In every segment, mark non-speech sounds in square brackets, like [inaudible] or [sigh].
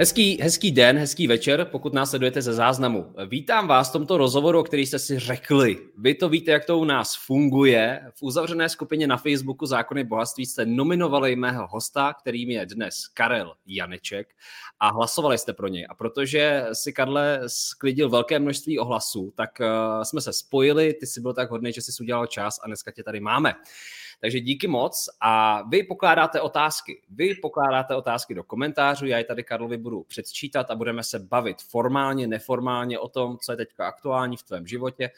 Hezký, hezký den, hezký večer, pokud nás sledujete ze záznamu. Vítám vás v tomto rozhovoru, o který jste si řekli. Vy to víte, jak to u nás funguje. V uzavřené skupině na Facebooku Zákony bohatství jste nominovali mého hosta, kterým je dnes Karel Janeček a hlasovali jste pro něj. A protože si Karle sklidil velké množství ohlasů, tak uh, jsme se spojili, ty jsi byl tak hodný, že jsi udělal čas a dneska tě tady máme. Takže díky moc a vy pokládáte otázky. Vy pokládáte otázky do komentářů, já je tady Karlovi budu předčítat a budeme se bavit formálně, neformálně o tom, co je teďka aktuální v tvém životě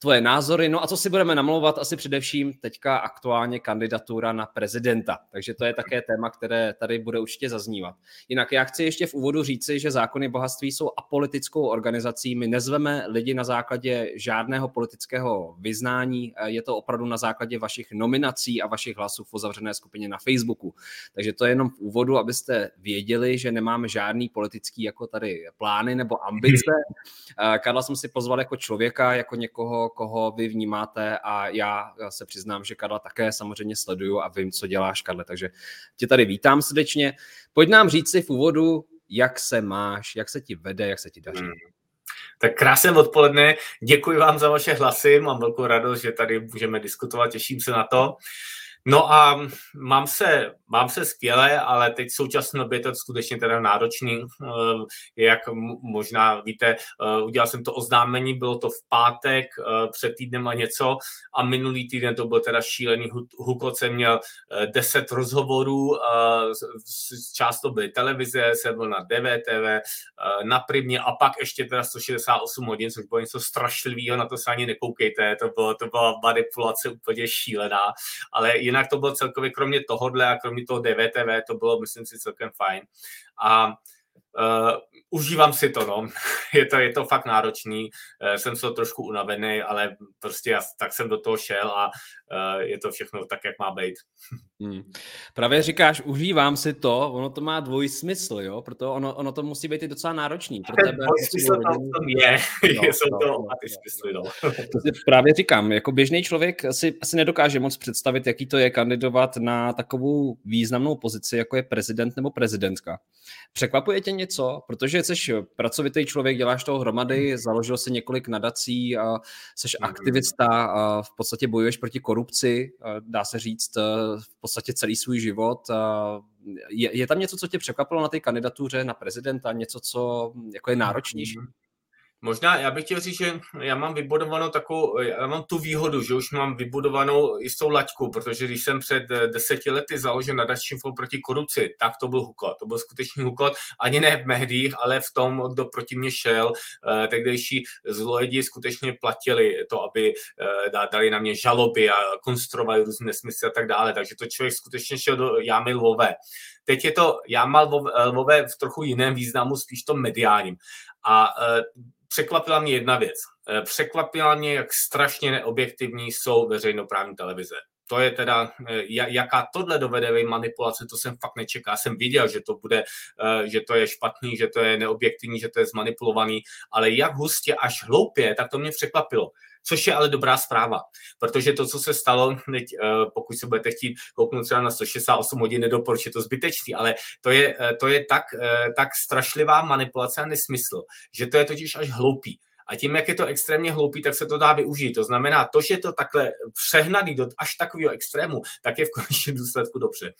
tvoje názory. No a co si budeme namlouvat? Asi především teďka aktuálně kandidatura na prezidenta. Takže to je také téma, které tady bude určitě zaznívat. Jinak já chci ještě v úvodu říci, že zákony bohatství jsou apolitickou organizací. My nezveme lidi na základě žádného politického vyznání. Je to opravdu na základě vašich nominací a vašich hlasů v uzavřené skupině na Facebooku. Takže to je jenom v úvodu, abyste věděli, že nemáme žádný politický jako tady plány nebo ambice. [laughs] Karla jsem si pozval jako člověka, jako někoho, koho vy vnímáte a já se přiznám, že Karla také samozřejmě sleduju a vím, co děláš, Karle, takže tě tady vítám srdečně. Pojď nám říct si v úvodu, jak se máš, jak se ti vede, jak se ti daří. Hmm. Tak krásné odpoledne, děkuji vám za vaše hlasy, mám velkou radost, že tady můžeme diskutovat, těším se na to. No a mám se, mám se skvěle, ale teď v současné době je to skutečně teda náročný. Eh, jak možná víte, eh, udělal jsem to oznámení, bylo to v pátek eh, před týdnem a něco a minulý týden to byl teda šílený hukot, jsem měl 10 rozhovorů, část to byly televize, jsem byl na DVTV, na Primě a pak ještě teda 168 hodin, což bylo něco strašlivého, na to se ani nekoukejte, to, bylo, to byla manipulace úplně šílená, ale jinak to bylo celkově, kromě tohohle a kromě toho DVTV, to bylo, myslím si, celkem fajn. A uh, užívám si to, no. [laughs] je, to, je to fakt náročný, uh, jsem se trošku unavený, ale prostě já, tak jsem do toho šel a uh, je to všechno tak, jak má být. [laughs] Hmm. Právě říkáš, užívám si to, ono to má dvojí smysl, jo, proto ono, ono to musí být i docela náročný. Pro tebe, dvojí smysl tam, tam je, [laughs] no, jsou no, to no, ty no, smysly, no. To si právě říkám, jako běžný člověk si asi nedokáže moc představit, jaký to je kandidovat na takovou významnou pozici, jako je prezident nebo prezidentka. Překvapuje tě něco? Protože jsi pracovitý člověk, děláš toho hromady, založil si několik nadací, a jsi mm-hmm. aktivista, a v podstatě bojuješ proti korupci, dá se říct, v podstatě celý svůj život. Je, je tam něco, co tě překvapilo na té kandidatuře na prezidenta, něco, co jako je náročnější? Mm-hmm. Možná já bych chtěl říct, že já mám vybudovanou takovou, já mám tu výhodu, že už mám vybudovanou jistou laťku, protože když jsem před eh, deseti lety založil nadační fond proti korupci, tak to byl hukot. To byl skutečný hukot, ani ne v médiích, ale v tom, kdo proti mě šel. Eh, tehdejší zlojedi skutečně platili to, aby eh, dali na mě žaloby a konstruovali různé nesmysly a tak dále. Takže to člověk skutečně šel do jámy lvové. Teď je to jáma lvové v trochu jiném významu, spíš to mediálním. A překvapila mě jedna věc. Eh, překvapila mě, jak strašně neobjektivní jsou veřejnoprávní televize. To je teda, eh, jaká tohle dovede manipulace, to jsem fakt nečekal. Jsem viděl, že to bude, eh, že to je špatný, že to je neobjektivní, že to je zmanipulovaný, ale jak hustě až hloupě, tak to mě překvapilo což je ale dobrá zpráva, protože to, co se stalo, teď, pokud se budete chtít kouknout třeba na 168 hodin, nedoporučit to zbytečný, ale to je, to je tak, tak strašlivá manipulace a nesmysl, že to je totiž až hloupý. A tím, jak je to extrémně hloupý, tak se to dá využít. To znamená, to, že je to takhle přehnaný do až takového extrému, tak je v konečném důsledku dobře.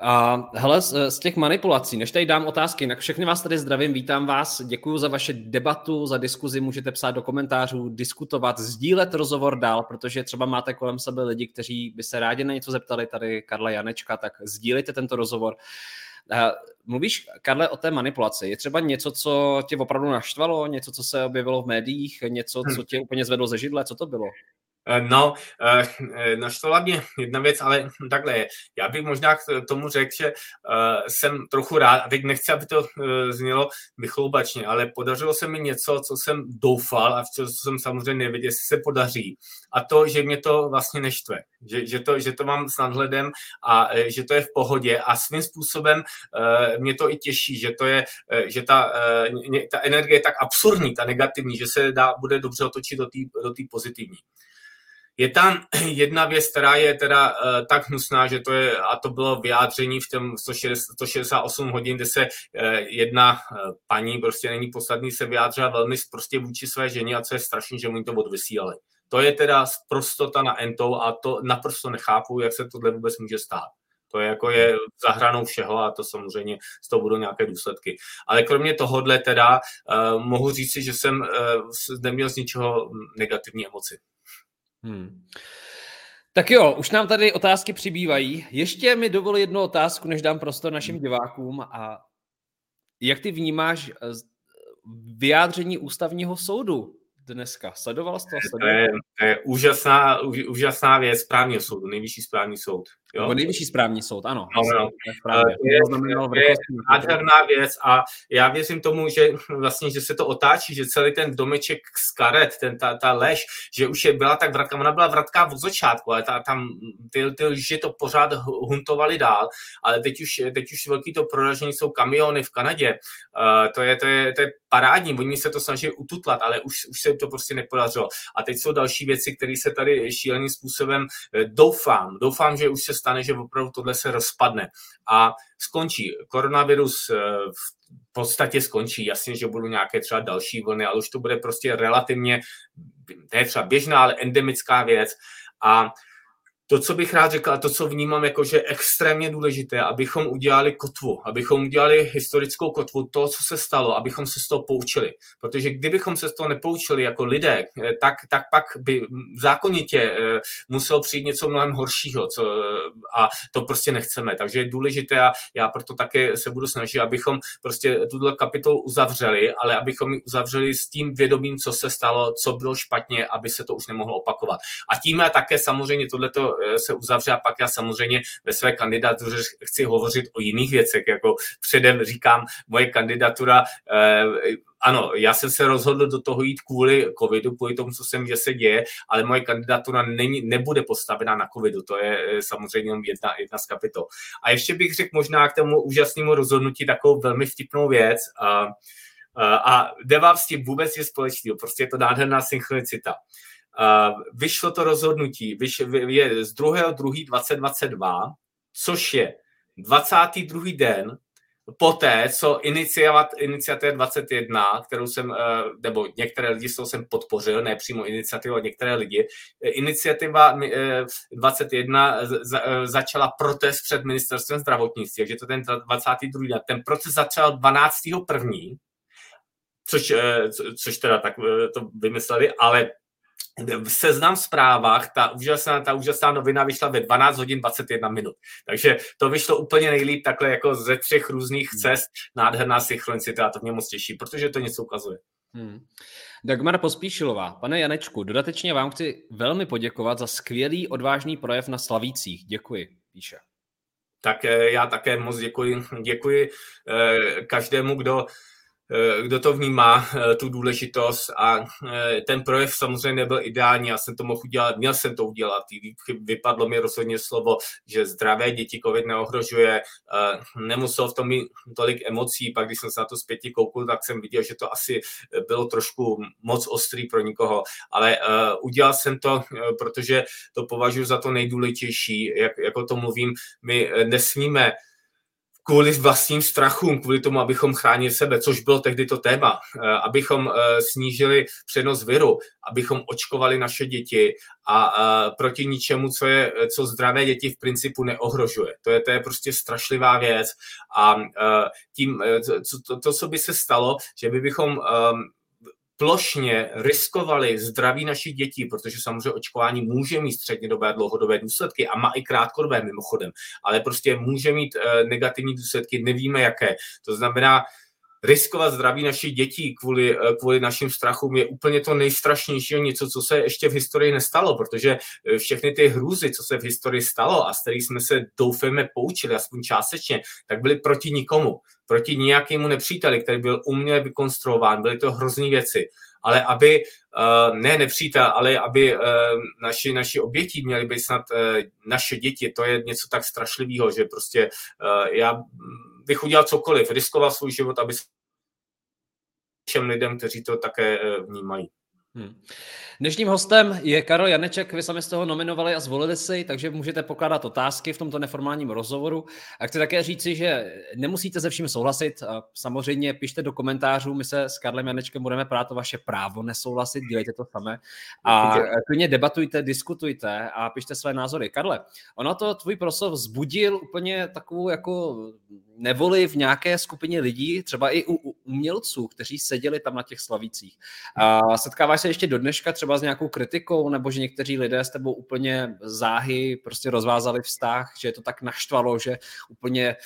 A hele, z, z těch manipulací, než tady dám otázky, tak všechny vás tady zdravím, vítám vás, děkuji za vaše debatu, za diskuzi, můžete psát do komentářů, diskutovat, sdílet rozhovor dál, protože třeba máte kolem sebe lidi, kteří by se rádi na něco zeptali, tady Karla Janečka, tak sdílejte tento rozhovor. Mluvíš, Karle, o té manipulaci. Je třeba něco, co tě opravdu naštvalo, něco, co se objevilo v médiích, něco, co hm. tě úplně zvedlo ze židle? Co to bylo? Eh, no, eh, eh, naštvala mě jedna věc, ale takhle. Já bych možná k tomu řekl, že jsem trochu rád, a teď nechci, aby to znělo vychloubačně, ale podařilo se mi něco, co jsem doufal a co jsem samozřejmě nevěděl, jestli se podaří. A to, že mě to vlastně neštve. Že, že, to, že to mám s nadhledem a že to je v pohodě a svým způsobem mě to i těší, že to je, že ta, ta energie je tak absurdní, ta negativní, že se dá, bude dobře otočit do té do pozitivní. Je tam [clears throat] jedna věc, která je teda uh, tak hnusná, že to je, a to bylo vyjádření v tom 168 hodin, kde se uh, jedna uh, paní, prostě není poslední, se vyjádřila velmi prostě vůči své ženě a co je strašný, že mu to odvysílali. To je teda prostota na entou a to naprosto nechápu, jak se tohle vůbec může stát. To je jako je za hranou všeho a to samozřejmě z toho budou nějaké důsledky. Ale kromě tohohle teda uh, mohu říci, že jsem uh, neměl z ničeho negativní emoci. Hmm. Tak jo, už nám tady otázky přibývají. Ještě mi dovol jednu otázku, než dám prostor našim divákům. A jak ty vnímáš eh, vyjádření ústavního soudu dneska? Sledoval jsi to? To je, to je úžasná, úžasná věc správního soudu, nejvyšší správní soud. Jo? Nebo nejvyšší správní soud, ano. No, no. To je, to je nádherná věc a já věřím tomu, že [laughs] vlastně, že se to otáčí, že celý ten domeček z karet, ten, ta, ta lež, že už je byla tak vratka, ona byla vratká od začátku, ale ta, tam ty, ty lži to pořád huntovali dál, ale teď už, teď už velký to proražení jsou kamiony v Kanadě, uh, to, je, to, je, to je parádní, oni se to snaží ututlat, ale už, už se to prostě nepodařilo. A teď jsou další věci, které se tady šíleným způsobem eh, doufám, doufám, že už se stane, že opravdu tohle se rozpadne a skončí. Koronavirus eh, v podstatě skončí. Jasně, že budou nějaké třeba další vlny, ale už to bude prostě relativně, ne třeba běžná, ale endemická věc. A to, co bych rád řekl a to, co vnímám jako, že je extrémně důležité, abychom udělali kotvu, abychom udělali historickou kotvu, to, co se stalo, abychom se z toho poučili. Protože kdybychom se z toho nepoučili jako lidé, eh, tak, tak pak by zákonitě eh, muselo přijít něco mnohem horšího co, a to prostě nechceme. Takže je důležité a já proto také se budu snažit, abychom prostě tuto kapitolu uzavřeli, ale abychom ji uzavřeli s tím vědomím, co se stalo, co bylo špatně, aby se to už nemohlo opakovat. A tím já také samozřejmě tohleto se uzavře a pak já samozřejmě ve své kandidatuře chci hovořit o jiných věcech, jako předem říkám, moje kandidatura eh, ano, já jsem se rozhodl do toho jít kvůli covidu, kvůli tomu, co jsem, že se děje, ale moje kandidatura není, nebude postavena na covidu, to je eh, samozřejmě jedna, jedna z kapitol. A ještě bych řekl možná k tomu úžasnému rozhodnutí takovou velmi vtipnou věc, a, a, a nemám s tím vůbec nic společného, prostě je to nádherná synchronicita. Vyšlo to rozhodnutí, vyš, je z 2.2.2022, což je 22. den poté, co iniciativa 21, kterou jsem, eh, nebo některé lidi toho jsem podpořil, ne přímo iniciativu, některé lidi, eh, iniciativa 21 eh, začala protest před ministerstvem zdravotnictví, takže to ten 22. den. Ten proces začal 12.1., což, což teda tak to vymysleli, ale v seznam zprávách, ta úžasná, ta úžasná novina vyšla ve 12 hodin 21 minut. Takže to vyšlo úplně nejlíp takhle jako ze třech různých hmm. cest, nádherná synchronicita a to mě moc těší, protože to něco ukazuje. Hmm. Dagmar Pospíšilová, pane Janečku, dodatečně vám chci velmi poděkovat za skvělý odvážný projev na Slavících. Děkuji, píše. Tak eh, já také moc děkuji, děkuji eh, každému, kdo kdo to vnímá, eh, tu důležitost a eh, ten projev samozřejmě nebyl ideální, já jsem to mohl udělat, měl jsem to udělat, vypadlo mi rozhodně slovo, že zdravé děti COVID neohrožuje, nemusel v tom mít tolik emocí, pak když jsem se na to zpětě koukl, tak jsem viděl, že to asi bylo trošku moc ostrý pro nikoho, ale udělal jsem to, protože to považuji za to nejdůležitější, jak, jako to mluvím, my nesmíme kvůli vlastním strachům, kvůli tomu, abychom chránili sebe, což bylo tehdy to téma, eh, abychom eh, snížili přenos viru, abychom očkovali naše děti a eh, proti ničemu, co, je, co zdravé děti v principu neohrožuje. To je, to je prostě strašlivá věc a tím, to, to, co by se stalo, že by bychom plošně riskovali zdraví našich dětí, protože samozřejmě očkování může mít střednědobé a dlouhodobé důsledky a má i krátkodobé mimochodem, ale prostě může mít eh, negativní důsledky, nevíme jaké. To znamená, riskovat zdraví našich dětí kvůli, kvůli našim strachům je úplně to nejstrašnější něco, co se ještě v historii nestalo, protože všechny ty hrůzy, co se v historii stalo a z kterých jsme se doufejme poučili, aspoň částečně, tak byly proti nikomu, proti nějakému nepříteli, který byl uměle vykonstruován, byly to hrozný věci. Ale aby uh, ne nepřítel, ale aby naši, naši oběti měly být snad naše děti, to je něco tak strašlivého, že prostě já bych udělal cokoliv, riskoval svůj život, aby všem lidem, kteří to také vnímají. Hmm. Dnešním hostem je Karel Janeček, vy sami jste ho nominovali a zvolili si, takže můžete pokládat otázky v tomto neformálním rozhovoru. A chci také říci, že nemusíte se vším souhlasit. Samozřejmě pište do komentářů, my se s Karlem Janečkem budeme prát o vaše právo nesouhlasit, dělejte to samé. A klidně debatujte, diskutujte a pište své názory. Karle, ono to tvůj proslov vzbudil úplně takovou jako nevoli v nějaké skupině lidí, třeba i u umělců, kteří seděli tam na těch slavících. A setkáváš se ještě do dneška třeba s nějakou kritikou, nebo že někteří lidé s tebou úplně záhy prostě rozvázali vztah, že je to tak naštvalo, že úplně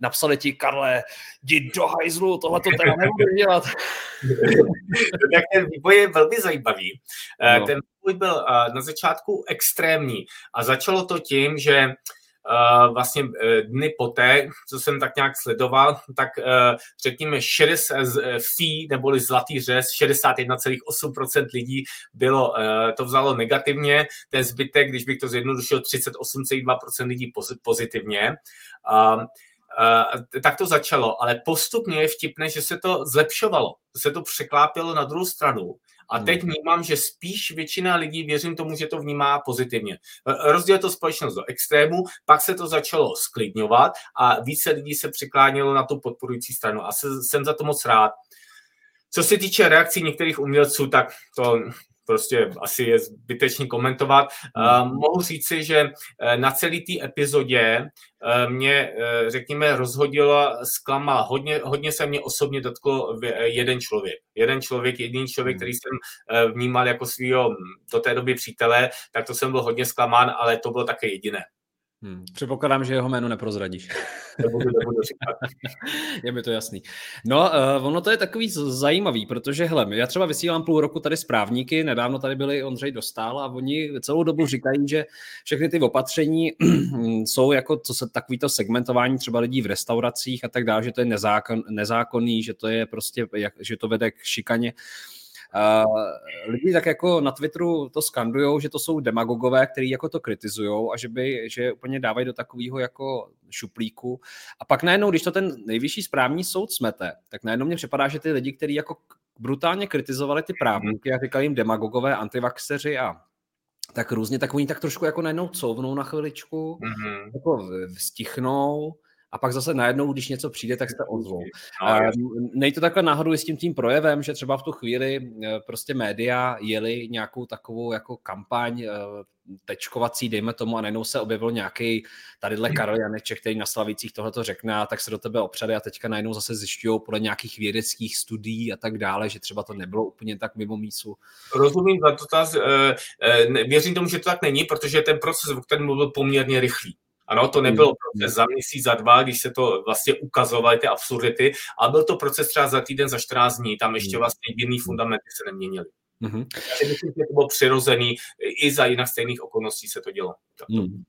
napsali ti, Karle, jdi do hajzlu, tohle to teda [laughs] nebudu dělat. tak ten vývoj je velmi zajímavý. No. Ten vývoj byl eh, na začátku extrémní a začalo to tím, že vlastně e, dny poté, co jsem tak nějak sledoval, tak e, řekněme 60 e, fee neboli zlatý řez, 61,8% lidí bylo, to vzalo negativně, ten zbytek, když bych to zjednodušil, 38,2% lidí pozitivně. Tak to začalo, ale postupně je vtipné, že se to zlepšovalo, se to překlápilo na druhou stranu a teď hmm. vnímám, že spíš většina lidí, věřím tomu, že to vnímá pozitivně. Rozdělil to společnost do extrému, pak se to začalo sklidňovat a více lidí se přiklánělo na tu podporující stranu a jsem za to moc rád. Co se týče reakcí některých umělců, tak to prostě asi je zbytečný komentovat. Uh, mohu říci, že eh, na celé té epizodě uh, mě, uh, řekněme, rozhodila, zklamala. Hodně, hodně se mě osobně dotkl jeden člověk. Jeden člověk, jediný člověk, hmm. který jsem vnímal jako svého do té doby přítele, tak to jsem byl hodně zklamán, ale to bylo také jediné. Hmm. Předpokládám, že jeho jméno neprozradíš. [laughs] Nebudu, nebudu je mi to jasný. No, uh, ono to je takový zajímavý, protože hele, já třeba vysílám půl roku tady správníky, nedávno tady byli Ondřej Dostál a oni celou dobu říkají, že všechny ty opatření [clears throat] jsou jako co se takovýto segmentování třeba lidí v restauracích a tak dále, že to je nezákon, nezákonný, že to je prostě, jak, že to vede k šikaně. Uh, lidi tak jako na Twitteru to skandují, že to jsou demagogové, kteří jako to kritizují a že, by, že úplně dávají do takového jako šuplíku. A pak najednou, když to ten nejvyšší správní soud smete, tak najednou mě připadá, že ty lidi, kteří jako brutálně kritizovali ty právníky a říkali jim demagogové, antivaxeři a tak různě, tak oni tak trošku jako najednou couvnou na chviličku, mm-hmm. jako stichnou a pak zase najednou, když něco přijde, tak se ozvou. No, Nej to takhle náhodou i s tím tím projevem, že třeba v tu chvíli eh, prostě média jeli nějakou takovou jako kampaň eh, tečkovací, dejme tomu, a najednou se objevil nějaký tadyhle Karel Janeček, který na Slavících tohleto řekne, a tak se do tebe opřeli a teďka najednou zase zjišťují podle nějakých vědeckých studií a tak dále, že třeba to nebylo úplně tak mimo mísu. Rozumím za to, eh, věřím tomu, že to tak není, protože ten proces, o kterém mluvil, poměrně rychlý. Ano, to nebylo hmm. proces za měsíc, za dva, když se to vlastně ukazovaly ty absurdity, ale byl to proces třeba za týden, za 14 dní, tam ještě hmm. vlastně jiný fundamenty se neměnily. Mm-hmm. Takže myslím, že to bylo přirozený, i za jinak stejných okolností se to dělo. Mm.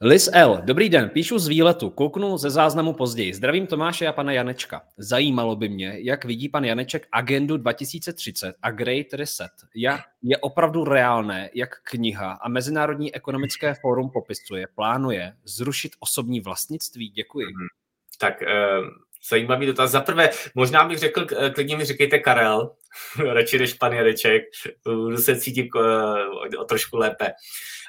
Liz L. Dobrý den, píšu z výletu, kouknu ze záznamu později. Zdravím Tomáše a pana Janečka. Zajímalo by mě, jak vidí pan Janeček agendu 2030 a Great Reset. Jak je opravdu reálné, jak kniha a Mezinárodní ekonomické fórum popisuje, plánuje zrušit osobní vlastnictví? Děkuji. Mhm. Tak uh, zajímavý dotaz. Za prvé, možná bych řekl, eh, klidně mi říkejte Karel, [laughs] radši než pan Janeček, budu se cítit uh, o trošku lépe.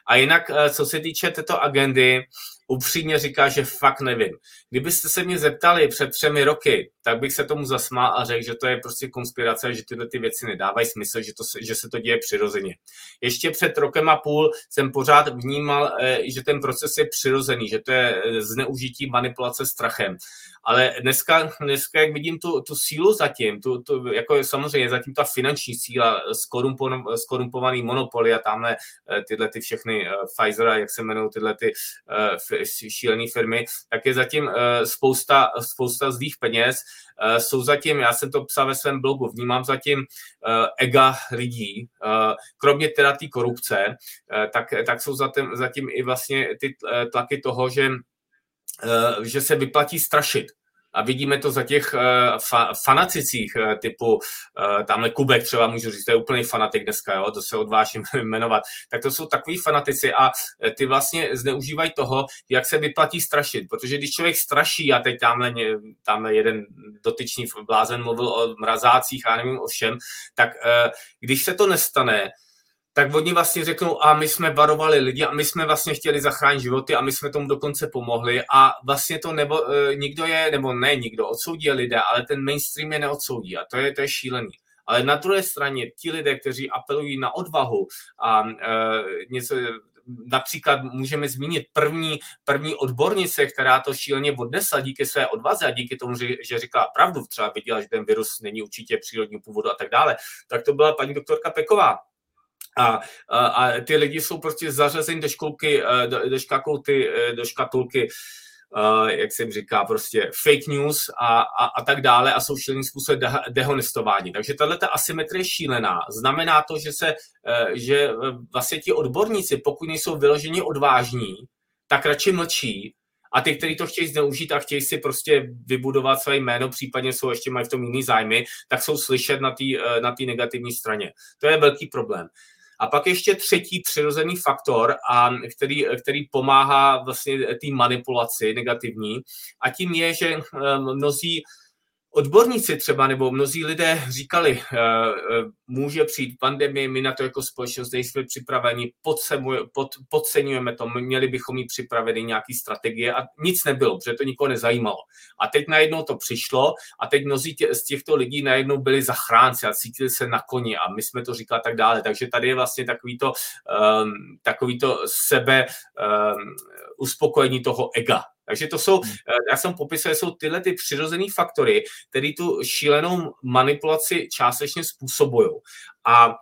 A jinak, eh, co se týče této agendy, upřímně říká, že fakt nevím. Kdybyste se mě zeptali před třemi roky, tak bych se tomu zasmál a řekl, že to je prostě konspirace, že tyhle ty věci nedávají smysl, že, to, že se to děje přirozeně. Ještě před rokem a půl jsem pořád vnímal, eh, že ten proces je přirozený, že to je eh, zneužití manipulace strachem. Ale dneska, dneska jak vidím tu, tu sílu zatím, tu, tu, jako samozřejmě zatím ta finanční síla, skorumpovaný monopoly a tamhle eh, tyhle ty všechny Pfizer, jak se jmenují tyhle ty šílené firmy, tak je zatím spousta, spousta zlých peněz. Jsou zatím, já jsem to psal ve svém blogu, vnímám zatím ega lidí, kromě teda té korupce, tak, tak jsou zatím, zatím i vlastně ty tlaky toho, že že se vyplatí strašit. A vidíme to za těch uh, fa- fanaticích uh, typu, uh, tamhle Kubek třeba můžu říct, to je úplný fanatik dneska, jo, to se odvážím [laughs] jmenovat. Tak to jsou takový fanatici a ty vlastně zneužívají toho, jak se vyplatí strašit, protože když člověk straší, a teď tamhle, tamhle jeden dotyčný blázen mluvil o mrazácích a nevím o všem, tak uh, když se to nestane, tak oni vlastně řeknou, a my jsme varovali lidi a my jsme vlastně chtěli zachránit životy a my jsme tomu dokonce pomohli a vlastně to nebo e, nikdo je, nebo ne nikdo, odsoudí lidé, ale ten mainstream je neodsoudí a to je, to je šílený. Ale na druhé straně ti lidé, kteří apelují na odvahu a e, něco, například můžeme zmínit první, první odbornice, která to šíleně odnesla díky své odvaze a díky tomu, že, že říkala pravdu, třeba viděla, že ten virus není určitě přírodní původu a tak dále, tak to byla paní doktorka Peková a, a, a ty lidi jsou prostě zařazeni do školky, eh, do, do, škatulky, eh, do škatulky Uh, jak se jim říká, prostě fake news a, a, a tak dále a jsou šíleným způsobem de- dehonestování. Takže tahle ta asymetrie šílená. Znamená to, že se, uh, že vlastně ti odborníci, pokud nejsou vyloženě odvážní, tak radši mlčí a ty, kteří to chtějí zneužít a chtějí si prostě vybudovat své jméno, případně jsou ještě mají v tom jiný zájmy, tak jsou slyšet na té na negativní straně. To je velký problém. A pak ještě třetí přirozený faktor, a který, který pomáhá vlastně té manipulaci negativní, a tím je, že eh, mnozí odborníci třeba nebo mnozí lidé říkali, eh, eh, může přijít pandemie, my na to jako společnost nejsme připraveni, podceňujeme to, měli bychom mít připraveny nějaký strategie a nic nebylo, protože to nikoho nezajímalo. A teď najednou to přišlo a teď mnozí tě, z těchto lidí najednou byli zachránci a cítili se na koni a my jsme to říkali tak dále. Takže tady je vlastně takovýto, um, takovýto sebe um, uspokojení toho ega. Takže to jsou, hmm. eh, já jsem popisoval, jsou tyhle ty přirozené faktory, které tu šílenou manipulaci částečně způsobují. A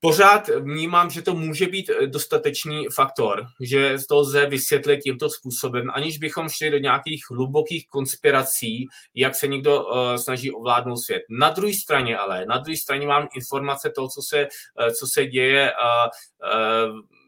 pořád vnímám, že to může být eh, dostatečný faktor, že to lze vysvětlit tímto způsobem, aniž bychom šli do nějakých hlubokých konspirací, jak se někdo uh, snaží ovládnout svět. Na druhé straně ale, na druhé straně mám informace toho, co se, uh, co se děje uh, uh,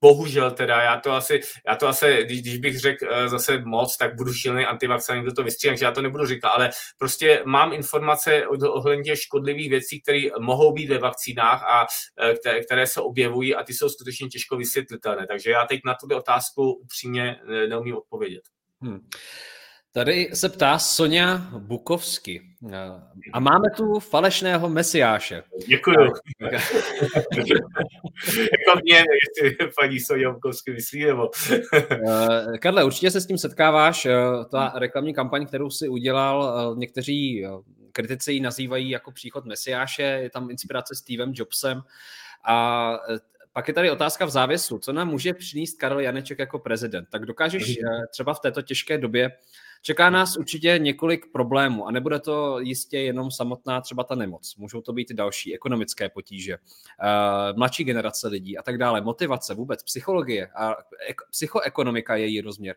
bohužel teda, já to asi, já to asi když, když bych řekl uh, zase moc, tak budu šílený antivakcín, někdo to vystříhne, takže já to nebudu říkat, ale prostě mám informace ohledně škodlivých věcí, které mohou být ve vakcínách a uh, které, které se objevují a ty jsou skutečně těžko vysvětlitelné. Takže já teď na tuto otázku upřímně neumím odpovědět. Hmm. Tady se ptá Sonja Bukovsky. A máme tu falešného mesiáše. Děkuju. [laughs] jako mě, jestli paní Sonja Bukovsky myslí, nebo... Eh, Karle, určitě se s tím setkáváš. Eh, ta reklamní kampaň, kterou si udělal, eh, někteří kritici ji nazývají jako příchod mesiáše, je tam inspirace Stevem Jobsem. A pak je tady otázka v závěsu. Co nám může přinést Karel Janeček jako prezident? Tak dokážeš třeba v této těžké době Čeká nás určitě několik problémů a nebude to jistě jenom samotná třeba ta nemoc. Můžou to být i další ekonomické potíže, uh, mladší generace lidí a tak dále, motivace vůbec, psychologie a psychoekonomika je její rozměr.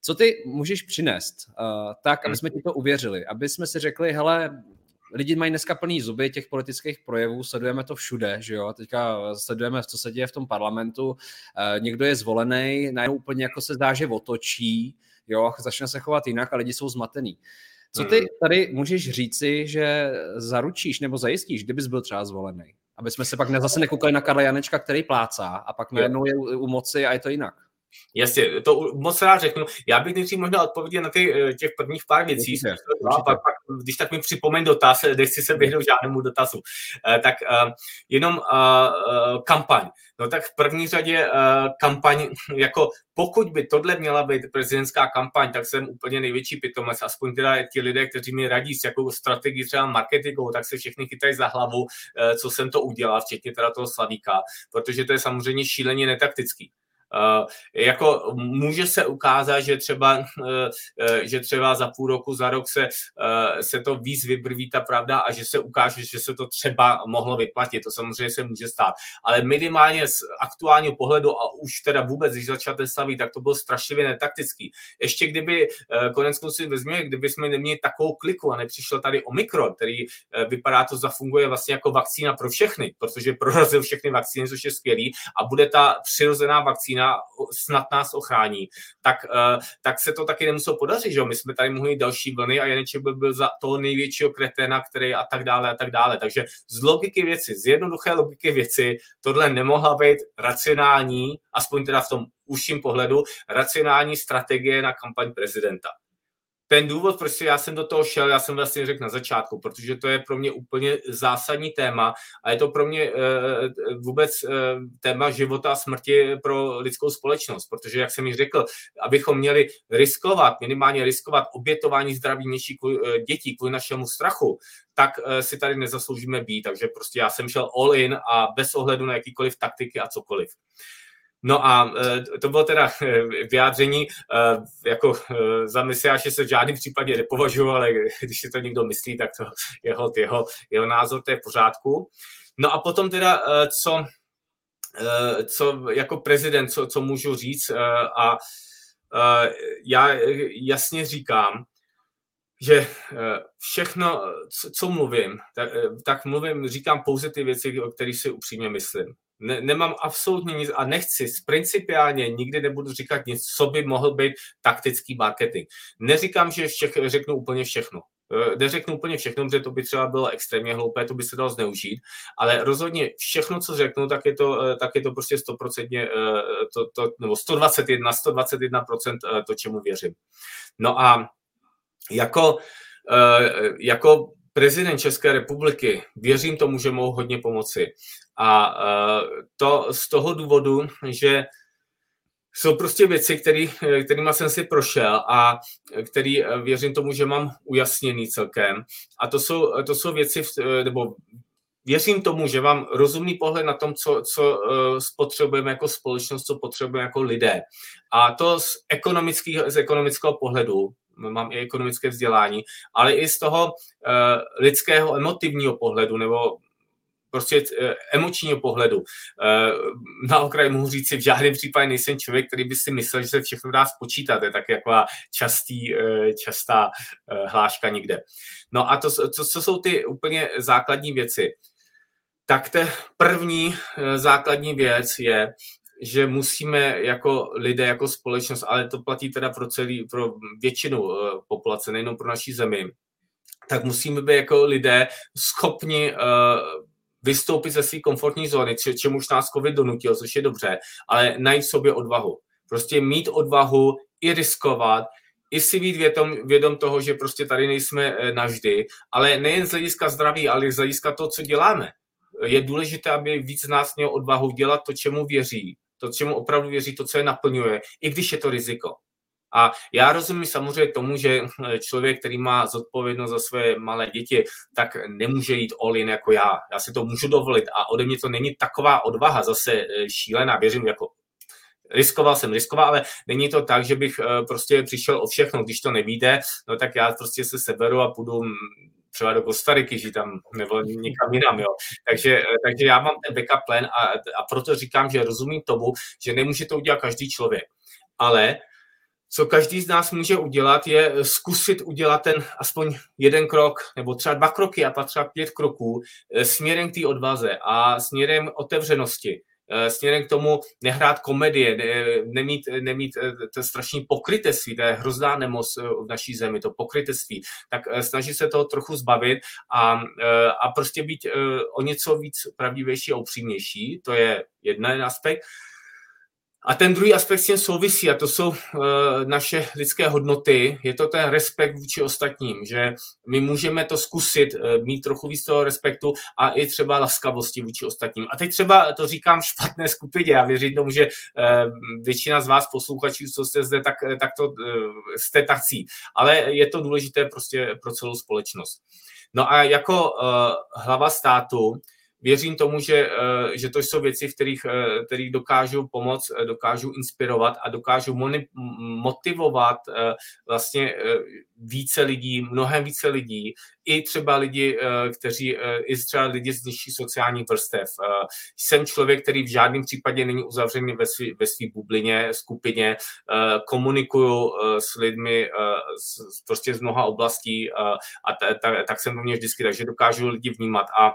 Co ty můžeš přinést uh, tak, aby jsme ti to uvěřili, aby jsme si řekli, hele, lidi mají dneska plný zuby těch politických projevů, sledujeme to všude, že jo, teďka sledujeme, co se děje v tom parlamentu, eh, někdo je zvolený, najednou úplně jako se zdá, že otočí, jo, začne se chovat jinak a lidi jsou zmatený. Co ty hmm. tady můžeš říci, že zaručíš nebo zajistíš, kdybys byl třeba zvolený? Aby jsme se pak zase nekoukali na Karla Janečka, který plácá a pak najednou je u moci a je to jinak. Jasně, to moc rád řeknu. Já bych nejdřív možná odpověděl na ty, eh, těch prvních pár věcí. Určitě, určitě. Pak, pak, když tak mi připomeň dotaz, nechci se vyhnout žádnému dotazu. Eh, tak jenom kampaň. No tak v první řadě kampaň, [laughs] jako pokud by tohle měla být prezidentská kampaň, tak jsem úplně největší pitomec. Aspoň teda ti lidé, kteří mi radí s jakou strategii třeba marketingovou, tak se všechny chytají za hlavu, co jsem to udělal, včetně teda toho Slavíka, protože to je samozřejmě šíleně netaktický jako může se ukázat, že třeba, uh, že třeba za půl roku, za rok se, se to víc vybrví ta pravda a že se ukáže, že se to třeba mohlo vyplatit. To samozřejmě se může stát. Ale minimálně z aktuálního pohledu a už teda vůbec, když začal ten tak to bylo strašlivě netaktický. Ještě kdyby, konec si vezměme, kdyby jsme neměli takovou kliku a nepřišel tady Omikron, který vypadá to zafunguje vlastně jako vakcína pro všechny, protože prorazil všechny vakcíny, což je skvělý a bude ta přirozená vakcína snad nás ochrání, tak, uh, tak se to taky nemuselo podařit, že My jsme tady mohli další vlny a Janeček byl, byl za toho největšího kreténa, který a tak dále a tak dále. Takže z logiky věci, z jednoduché logiky věci, tohle nemohla být racionální, aspoň teda v tom užším pohledu, racionální strategie na kampaň prezidenta ten důvod, proč já jsem do toho šel, já jsem vlastně řekl na začátku, protože to je pro mě úplně zásadní téma a je to pro mě uh, vůbec uh, téma života a smrti pro lidskou společnost, protože, jak jsem již řekl, abychom měli riskovat, minimálně riskovat obětování zdraví uh, dětí kvůli našemu strachu, tak si tady nezasloužíme být. Takže prostě já jsem šel all in a bez ohledu na jakýkoliv taktiky a cokoliv. No a e, to bylo teda e, vyjádření, e, jako za mesiáše se v žádném případě nepovažuji, ale když si to někdo myslí, tak to [laughs] jeho, jeho, jeho názor, to je v pořádku. No a potom teda, co, co jako prezident, co, co můžu říct a já jasně říkám, že všechno, co, co mluvím, tak, tak mluvím, říkám pouze ty věci, o kterých si upřímně myslím ne, nemám absolutně nic a nechci, principiálně nikdy nebudu říkat nic, co by mohl být taktický marketing. Neříkám, že všech, řeknu úplně všechno. E, neřeknu úplně všechno, protože to by třeba bylo extrémně hloupé, to by se dalo zneužít, ale rozhodně všechno, co řeknu, tak je to, e, tak je to prostě 100%, e, to, to, nebo 121, 121% to, čemu věřím. No a jako, jako prezident České republiky, věřím tomu, že mohu hodně pomoci. A to z toho důvodu, že jsou prostě věci, který, kterými jsem si prošel a který věřím tomu, že mám ujasněný celkem. A to jsou, to jsou věci, nebo věřím tomu, že mám rozumný pohled na tom, co, co spotřebujeme jako společnost, co potřebujeme jako lidé. A to z, ekonomického, z ekonomického pohledu, mám i ekonomické vzdělání, ale i z toho uh, lidského emotivního pohledu, nebo prostě eh, emočního pohledu. Eh, na okraji mohu říct si, v žádném případě nejsem člověk, který by si myslel, že se všechno dá spočítat. Je tak jako častý, častá hláška někde. No a to, to, co jsou ty úplně základní věci? Tak ta první základní věc je, že musíme jako lidé, jako společnost, ale to platí teda pro celý, pro většinu populace, nejenom pro naší zemi, tak musíme být jako lidé schopni uh, vystoupit ze své komfortní zóny, čemuž nás COVID donutil, což je dobře, ale najít sobě odvahu. Prostě mít odvahu i riskovat, i si být vědom, vědom toho, že prostě tady nejsme eh, navždy, ale nejen z hlediska zdraví, ale i z hlediska toho, co děláme. Je důležité, aby víc z nás měl odvahu dělat to, čemu věří, to, čemu opravdu věří, to, co je naplňuje, i když je to riziko. A já rozumím samozřejmě tomu, že člověk, který má zodpovědnost za své malé děti, tak nemůže jít all in jako já. Já si to můžu dovolit a ode mě to není taková odvaha zase eh, šílená, věřím, jako riskoval jsem, riskoval, ale není to tak, že bych eh, prostě přišel o všechno, když to nevíde, no tak já prostě se seberu a půjdu třeba do Kostariky, že tam nebo někam jinam, jo. Takže, eh, takže já mám ten backup plan a, a proto říkám, že rozumím tomu, že nemůže to udělat každý člověk. Ale co každý z nás může udělat, je zkusit udělat ten aspoň jeden krok, nebo třeba dva kroky a pak třeba pět kroků eh, směrem k té odvaze a směrem otevřenosti Eh, směrem k tomu nehrát komedie, ne, nemít, nemít eh, to strašný pokrytectví, to je hrozná nemoc v naší zemi, to pokrytectví, tak snaží se toho trochu zbavit a, a prostě být o něco víc pravdivější a upřímnější, to je jeden aspekt. A ten druhý aspekt s tím souvisí a to jsou uh, naše lidské hodnoty. Je to ten respekt vůči ostatním, že my můžeme to zkusit, uh, mít trochu víc toho respektu a i třeba laskavosti vůči ostatním. A teď třeba to říkám špatné skupině. Já věřím tomu, že uh, většina z vás posluchačů, co jste zde, tak, tak to uh, jste tací. Ale je to důležité prostě pro celou společnost. No a jako uh, hlava státu věřím tomu, že, že to jsou věci, v kterých, kterých dokážu pomoct, dokážu inspirovat a dokážu motivovat vlastně více lidí, mnohem více lidí, i třeba lidi, kteří, i třeba lidi z nižší sociálních vrstev. Jsem člověk, který v žádném případě není uzavřený ve své ve svý bublině, skupině, komunikuju s lidmi z, prostě z mnoha oblastí a t, t, tak jsem to měl vždycky, takže dokážu lidi vnímat a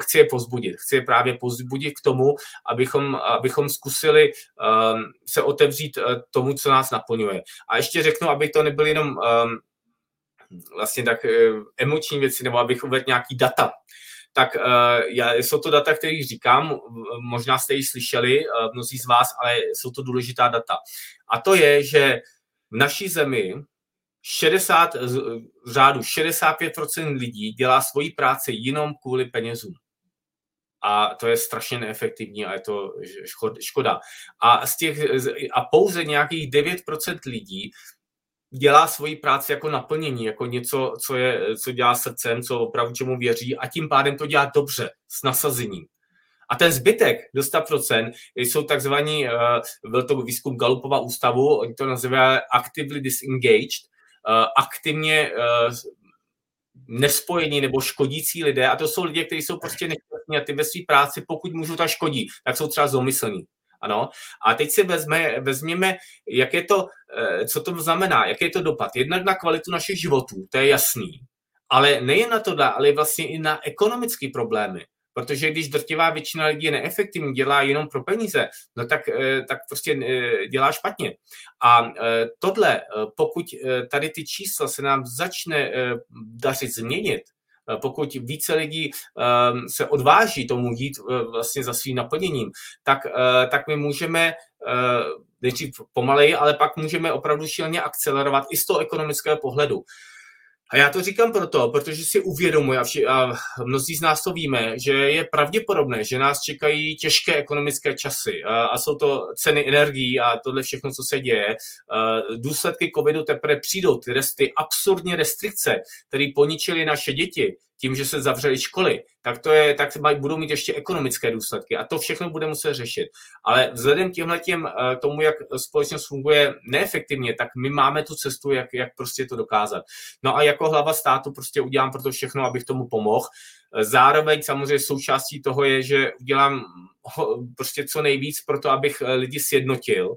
chci je pozbudit. Chci je právě pozbudit k tomu, abychom, abychom zkusili se otevřít tomu, co nás naplňuje. A ještě řeknu, aby to nebyly jenom vlastně tak emoční věci, nebo abych uvedl nějaký data tak uh, jsou to data, které říkám, možná jste ji slyšeli, uh, mnozí z vás, ale jsou to důležitá data. A to je, že v naší zemi 60, v řádu 65% lidí dělá svoji práci jenom kvůli penězům. A to je strašně neefektivní a je to škoda. A, z těch, a pouze nějakých 9% lidí dělá svoji práci jako naplnění, jako něco, co, je, co dělá srdcem, co opravdu čemu věří a tím pádem to dělá dobře, s nasazením. A ten zbytek do 100% jsou takzvaní, uh, byl to výzkum Galupova ústavu, oni to nazývají actively disengaged, uh, aktivně uh, nespojení nebo škodící lidé a to jsou lidé, kteří jsou prostě nešťastní a ty ve své práci, pokud můžou, ta škodí, tak jsou třeba zlomyslní. Ano. A teď si vezme, vezměme, jak je to, eh, co to znamená, jaký je to dopad. Jednak na kvalitu našich životů, to je jasný. Ale nejen na to, ale vlastně i na ekonomické problémy. Protože když drtivá většina lidí je neefektivní, dělá jenom pro peníze, no tak, eh, tak prostě eh, dělá špatně. A tohle, pokud tady ty čísla se nám začne dařit změnit, pokud více lidí ehm, se odváží tomu jít eh, vlastně za svým naplněním, tak, eh, tak my můžeme nejdřív pomaleji, ale pak můžeme opravdu šíleně akcelerovat i z toho ekonomického pohledu. A já to říkám proto, protože si uvědomuji, a, vši, a mnozí z nás to víme, že je pravděpodobné, že nás čekají těžké ekonomické časy a, a jsou to ceny energií a tohle všechno, co se děje. A důsledky covidu teprve přijdou, ty, resty, absurdní restrikce, které poničily naše děti, tím, že se zavřely školy, tak to je, tak budou mít ještě ekonomické důsledky a to všechno bude muset řešit. Ale vzhledem těmhle těm, eh, tomu, jak společnost funguje neefektivně, tak my máme tu cestu, jak, jak prostě to dokázat. No a jako hlava státu prostě udělám pro to všechno, abych tomu pomohl. Zároveň samozřejmě součástí toho je, že udělám prostě co nejvíc pro to, abych eh, lidi sjednotil,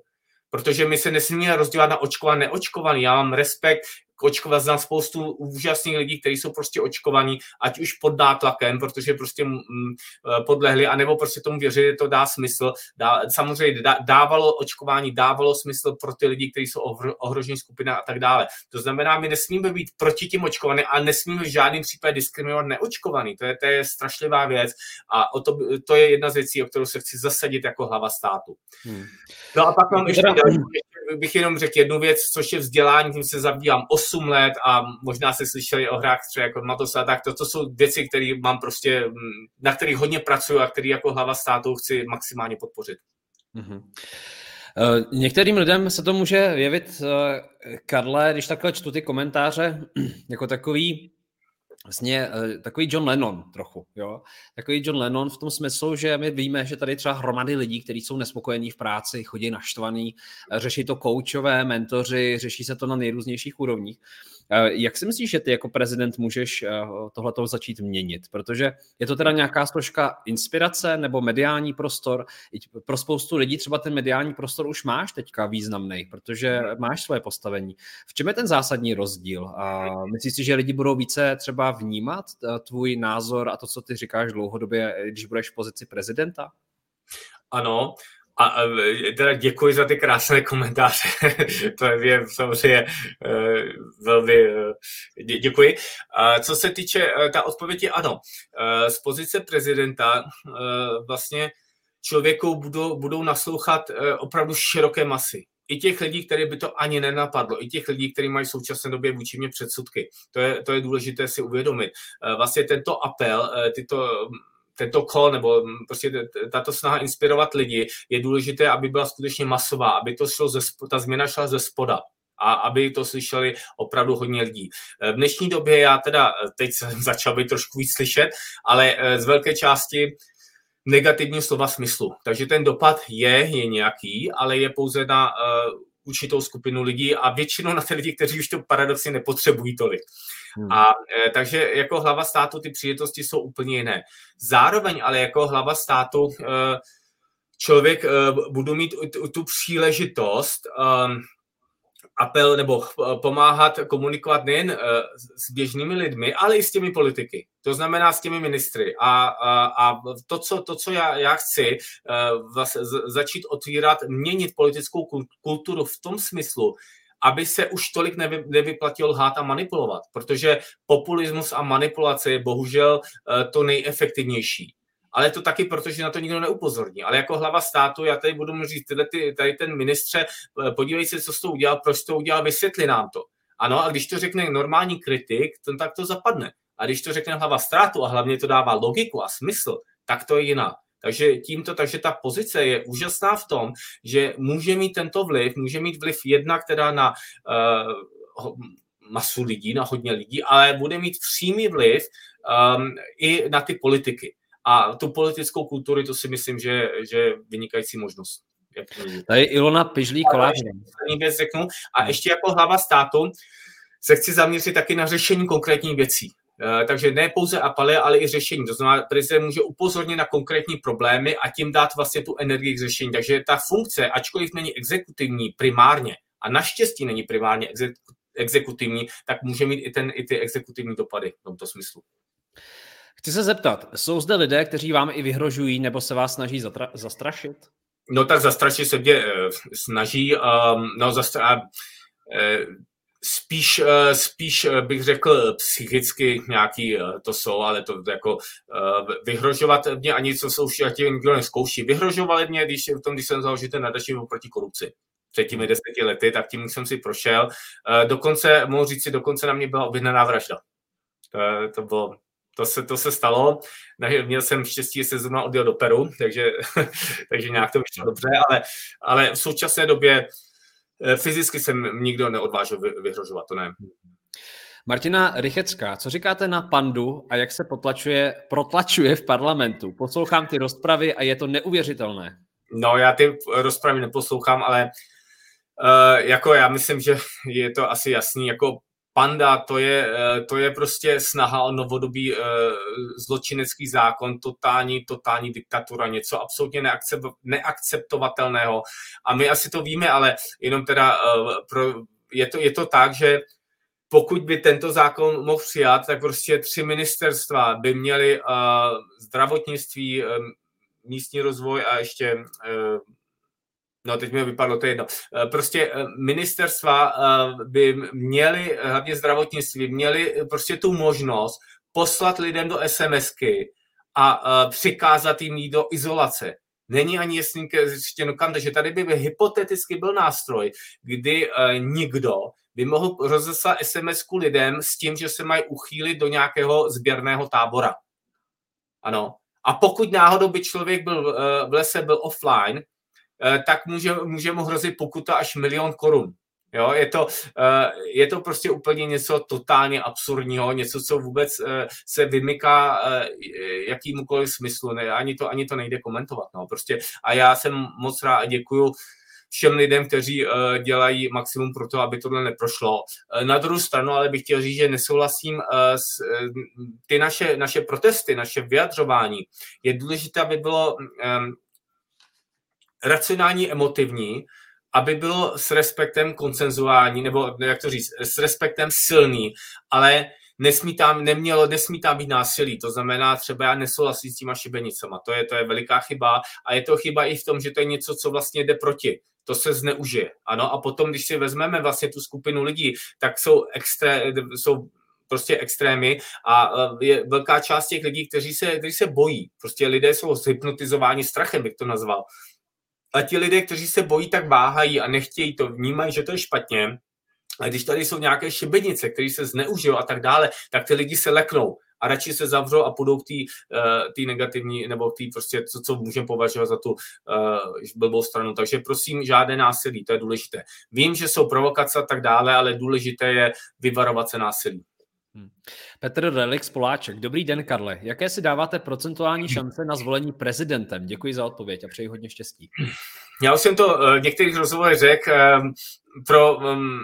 protože my se nesmíme rozdělat na očkovaný, neočkovaný. Já mám respekt očkovat, znám spoustu úžasných lidí, kteří jsou prostě očkovaní, ať už pod nátlakem, protože prostě mm, eh, podlehli, anebo prostě tomu věřili, to dá smysl. Dá, samozřejmě dá, dávalo očkování, dávalo smysl pro ty lidi, kteří jsou ohrožení skupina a tak dále. To znamená, my nesmíme být proti tím očkovaným, ale nesmíme v žádném případě diskriminovat neočkovaný. To je, to je strašlivá věc a o to, to je jedna z věcí, o kterou se chci zasadit jako hlava státu. Hmm. No a pak mám ještě, ještě bych jenom řekl jednu věc, což je vzdělání, tím se zabývám 8 let a možná se slyšeli o hrách třeba jako Matos a tak, to, to jsou věci, které mám prostě, na kterých hodně pracuji a který jako hlava státu chci maximálně podpořit. Mm-hmm. Některým lidem se to může jevit, eh, Karle, když takhle čtu ty komentáře, [clears throat] jako takový vlastně uh, takový John Lennon trochu, jo. Takový John Lennon v tom smyslu, že my víme, že tady třeba hromady lidí, kteří jsou nespokojení v práci, chodí naštvaný, řeší to koučové, mentoři, řeší se to na nejrůznějších úrovních. Eh, jak si myslíš, že ty jako prezident můžeš eh, tohleto začít měnit? Protože je to teda nějaká složka inspirace nebo mediální prostor? Pro spoustu lidí třeba ten mediální prostor už máš teďka významný, protože máš svoje postavení. V čem je ten zásadní rozdíl? Myslíš si, že lidi budou více třeba vnímat eh, tvůj názor a to, co ty říkáš dlouhodobě, když budeš v pozici prezidenta? Ano, a, a teda děkuji za ty krásné komentáře. [laughs] to je samozřejmě uh, velmi dě, děkuji. Uh, co se týče, ta odpověď je ano. Z pozice prezidenta vlastně člověku budou, budou naslouchat opravdu široké masy. I těch lidí, které by to ani nenapadlo, i těch lidí, kteří mají v současné době vůči mě předsudky. To je, to je důležité si uvědomit. Vlastně tento apel, tyto tento call nebo prostě tato snaha inspirovat lidi je důležité, aby byla skutečně masová, aby to šlo ze, ta změna šla ze spoda. a aby to slyšeli opravdu hodně lidí. V dnešní době já teda, teď jsem [laughs] začal být trošku víc slyšet, ale z velké části negativního slova smyslu. Takže ten dopad je, je nějaký, ale je pouze na uh, určitou skupinu lidí a většinou na ty lidi, kteří už to paradoxně nepotřebují tolik. Hmm. A e, takže jako hlava státu ty příležitosti jsou úplně jiné. Zároveň ale jako hlava státu e, člověk e, budu mít tu, tu příležitost e, apel nebo pomáhat komunikovat nejen eh, s běžnými lidmi, ale i s těmi politiky. To znamená s těmi ministry. A, a, a to, co, to, co já, já chci, vlastně začít otvírat, měnit politickou kulturu v tom smyslu, aby se už tolik nevy, nevyplatilo lhát a manipulovat, protože populismus a manipulace je bohužel eh, to nejefektivnější ale to taky proto, že na to nikdo neupozorní. Ale jako hlava státu, já tady budu říct, tyhle, ty, tady ten ministře, eh, podívej se, co jsi to udělal, proč to udělal, vysvětli nám to. Ano, a když to řekne normální kritik, to, tak to zapadne. A když to řekne hlava státu a hlavně to dává logiku a smysl, tak to je jiná. Takže tímto, takže ta pozice je úžasná v tom, že může mít tento vliv, může mít vliv jedna, která na uh, masu lidí, na hodně lidí, ale bude mít přímý vliv um, i na ty politiky. A tu politickou kulturu, to si myslím, že, že je vynikající možnost. Tady Ilona Pižlí kolář. věc řeknu. A ještě jako hlava státu se chci zaměřit taky na řešení konkrétních věcí. Eh, takže ne pouze apely, ale i řešení. To znamená, prezident může upozornit na konkrétní problémy a tím dát vlastně tu energii k řešení. Takže ta funkce, ačkoliv není exekutivní primárně, a naštěstí není primárně exekutivní, tak může mít i, ten, i ty exekutivní dopady v tomto smyslu. Chci se zeptat, jsou zde lidé, kteří vám i vyhrožují nebo se vás snaží zatra- zastrašit? No tak zastrašit se mě uh, snaží, um, no zastra- uh, spíš, uh, spíš bych řekl psychicky nějaký to jsou, ale to jako vyhrožovat mě ani co jsou tím nikdo neskouší. Vyhrožovali mě, když, v tom, když jsem založil ten nadační proti korupci před těmi deseti lety, tak tím jsem si prošel. Dokonce, mohu říct si, dokonce na mě byla objednaná vražda. To, to bylo to se, to se stalo. Měl jsem štěstí, že se zrovna odjel do Peru, takže, [laughs] takže nějak to vyšlo dobře, ale, ale v současné době eh, fyzicky jsem nikdo neodvážil vyhrožovat, to ne. Martina Rychecká, co říkáte na pandu a jak se potlačuje, protlačuje v parlamentu? Poslouchám ty rozpravy a je to neuvěřitelné. No, já ty rozpravy neposlouchám, ale uh, jako já myslím, že je to asi jasný, jako Panda, to je, eh, to je prostě snaha o novodobý uh, zločinecký zákon, totální, totální diktatura, něco absolutně neakceptovatelného. A my asi to víme, ale jenom teda uh, pro, je, to, je to tak, že pokud by tento zákon mohl přijat, tak prostě tři ministerstva by měly zdravotnictví, místní rozvoj a ještě no teď mi vypadlo, to je jedno. Eh, prostě eh, ministerstva eh, by měly, hlavně zdravotnictví, měly prostě tu možnost poslat lidem do SMSky a přikázat jim jít do izolace. Není ani jasný zjištěno kam, takže tady by hypoteticky byl nástroj, kdy nikdo by mohl rozeslat sms lidem s tím, že se mají uchýlit do nějakého sběrného tábora. Ano. A pokud náhodou by člověk byl v lese, byl offline, tak může, může mu hrozit pokuta až milion korun. Jo, je, to, eh, je to prostě úplně něco totálně absurdního, něco, co vůbec eh, se vymyká jakýmukoliv smyslu. Ne, ani, to, ani to nejde komentovat. No. Prostě, a já jsem moc rád a děkuju všem lidem, kteří dělají maximum pro to, aby tohle neprošlo. Na druhou stranu ale bych chtěl říct, že nesouhlasím s ty naše, naše protesty, naše vyjadřování. Je důležité, aby bylo racionální, emotivní, aby bylo s respektem koncenzuální, nebo jak to říct, s respektem silný, ale nesmí tam, nemělo, nesmí tam být násilí. To znamená, třeba já nesouhlasím s těma šibenicama. To je, to je veliká chyba a je to chyba i v tom, že to je něco, co vlastně jde proti. To se zneužije. Ano, a potom, když si vezmeme vlastně tu skupinu lidí, tak jsou, extré, jsou prostě extrémy a je velká část těch lidí, kteří se, kteří se bojí. Prostě lidé jsou hypnotizováni strachem, bych to nazval. A ti lidé, kteří se bojí, tak váhají a nechtějí to, vnímají, že to je špatně. A když tady jsou nějaké šibenice, které se zneužijou a tak dále, tak ty lidi se leknou. a radši se zavřou a půjdou k té uh, negativní, nebo k té prostě, co, co můžeme považovat za tu uh, blbou stranu. Takže prosím, žádné násilí, to je důležité. Vím, že jsou provokace a tak dále, ale důležité je vyvarovat se násilí. Hmm. Petr Relix Poláček. Dobrý den, Karle. Jaké si dáváte procentuální šance na zvolení prezidentem? Děkuji za odpověď a přeji hodně štěstí. Já už jsem to v některých rozhovorech řekl. Ehm, pro um,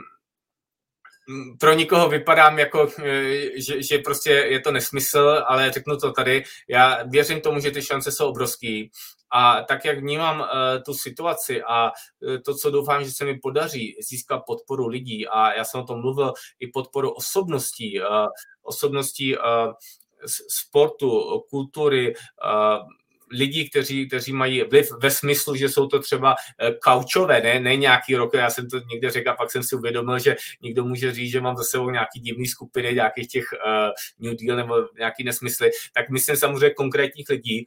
pro nikoho vypadám jako, eh, že, že prostě je to nesmysl, ale řeknu to tady. Já věřím tomu, že ty šance jsou obrovský. A tak, jak vnímám uh, tu situaci a uh, to, co doufám, že se mi podaří získat podporu lidí, a já jsem o tom mluvil, i podporu osobností, uh, osobností sportu, kultury, lidí, kteří, kteří mají vliv ve smyslu, že jsou to třeba eh, kaučové, ne, ne nějaký rok, já jsem to někde řekl a pak jsem si uvědomil, že někdo může říct, že mám za sebou nějaký divný skupiny, nějakých těch uh, New Deal nebo nějaký nesmysly, tak myslím samozřejmě konkrétních lidí,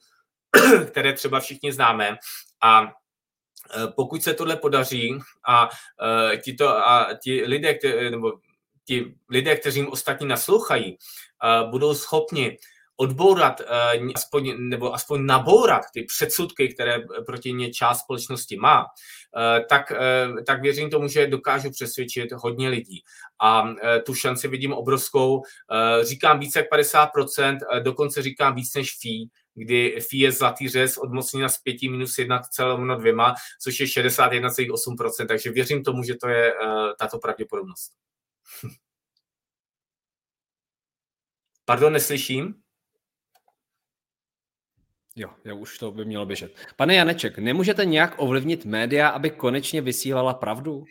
[clears throat] které třeba všichni známe a eh, pokud se tohle podaří a, uh, ti, to, a ti lidé, kte, nebo ti lidé, kteří jim ostatní naslouchají, uh, budou schopni odbourat aspoň, nebo aspoň nabourat ty předsudky, které proti ně část společnosti má, tak, tak věřím tomu, že dokážu přesvědčit hodně lidí. A tu šanci vidím obrovskou. Říkám více jak 50%, uh, dokonce říkám víc než fee, kdy je zlatý řez od mocnina z 5 minus 1,2, což je 61,8%, takže věřím tomu, že to je uh, tato pravděpodobnost. [laughs] Pardon, neslyším? Jo, jo, už to by mělo běžet. Pane Janeček, nemůžete nějak ovlivnit média, aby konečně vysílala pravdu?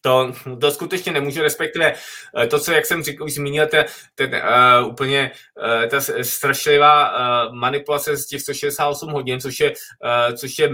To, to skutečně nemůžu, respektive eh, to, co, jak jsem říkal, už zmínil, ten, ten uh, úplně uh, ta strašlivá uh, manipulace z těch 168 hodin, což je, uh, což je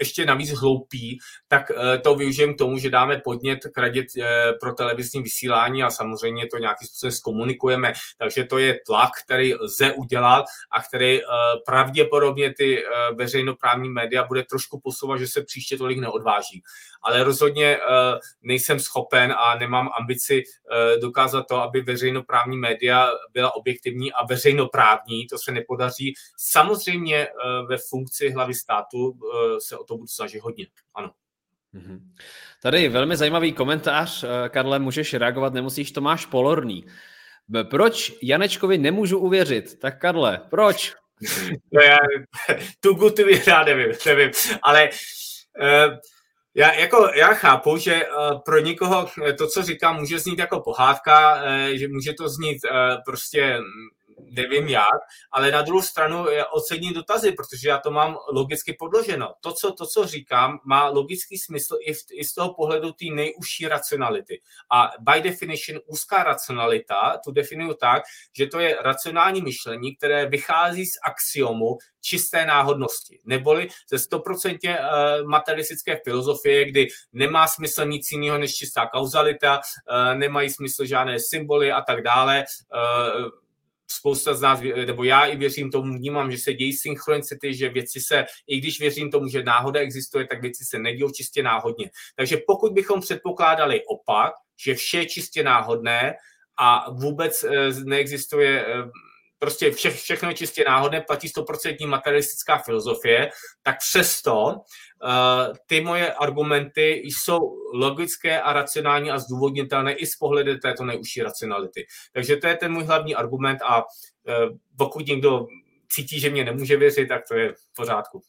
ještě navíc hloupý, tak uh, to využijem k tomu, že dáme podnět k radě uh, pro televizní vysílání a samozřejmě to nějakým způsobem zkomunikujeme. Takže to je tlak, který lze udělat a který uh, pravděpodobně ty uh, veřejnoprávní média bude trošku posouvat, že se příště tolik neodváží. Ale rozhodně uh, nejsem nejsem schopen a nemám ambici eh, dokázat to, aby veřejnoprávní média byla objektivní a veřejnoprávní, to se nepodaří. Samozřejmě eh, ve funkci hlavy státu eh, se o to budu snažit hodně, ano. Mhm. Tady velmi zajímavý komentář, Karle, můžeš reagovat, nemusíš, Tomáš Polorný. Proč Janečkovi nemůžu uvěřit? Tak Karle, proč? No já, [laughs] tu gutu já nevím, nevím, ale uh, já, jako, já chápu, že uh, pro někoho to, co říkám, může znít jako pohádka, uh, že může to znít prostě nevím jak, ale na druhou stranu je ocením dotazy, protože já to mám logicky podloženo. To, co, to, co říkám, má logický smysl i, v, i z toho pohledu té nejužší racionality. A by definition úzká racionalita, tu definuju tak, že to je racionální myšlení, které vychází z axiomu čisté náhodnosti, neboli ze 100% eh, materialistické filozofie, kdy nemá smysl nic jiného než čistá kauzalita, eh, nemají smysl žádné symboly a tak dále, eh, spousta z nás, nebo já i věřím tomu, vnímám, že se dějí synchronicity, že věci se, i když věřím tomu, že náhoda existuje, tak věci se nedějí čistě náhodně. Takže pokud bychom předpokládali opak, že vše je čistě náhodné a vůbec eh, neexistuje eh, prostě vše, všechno je čistě náhodné, platí 100% materialistická filozofie, tak přesto uh, ty moje argumenty jsou logické a racionální a zdůvodnitelné i z pohledu této nejužší racionality. Takže to je ten můj hlavní argument a uh, pokud někdo cítí, že mě nemůže věřit, tak to je v pořádku.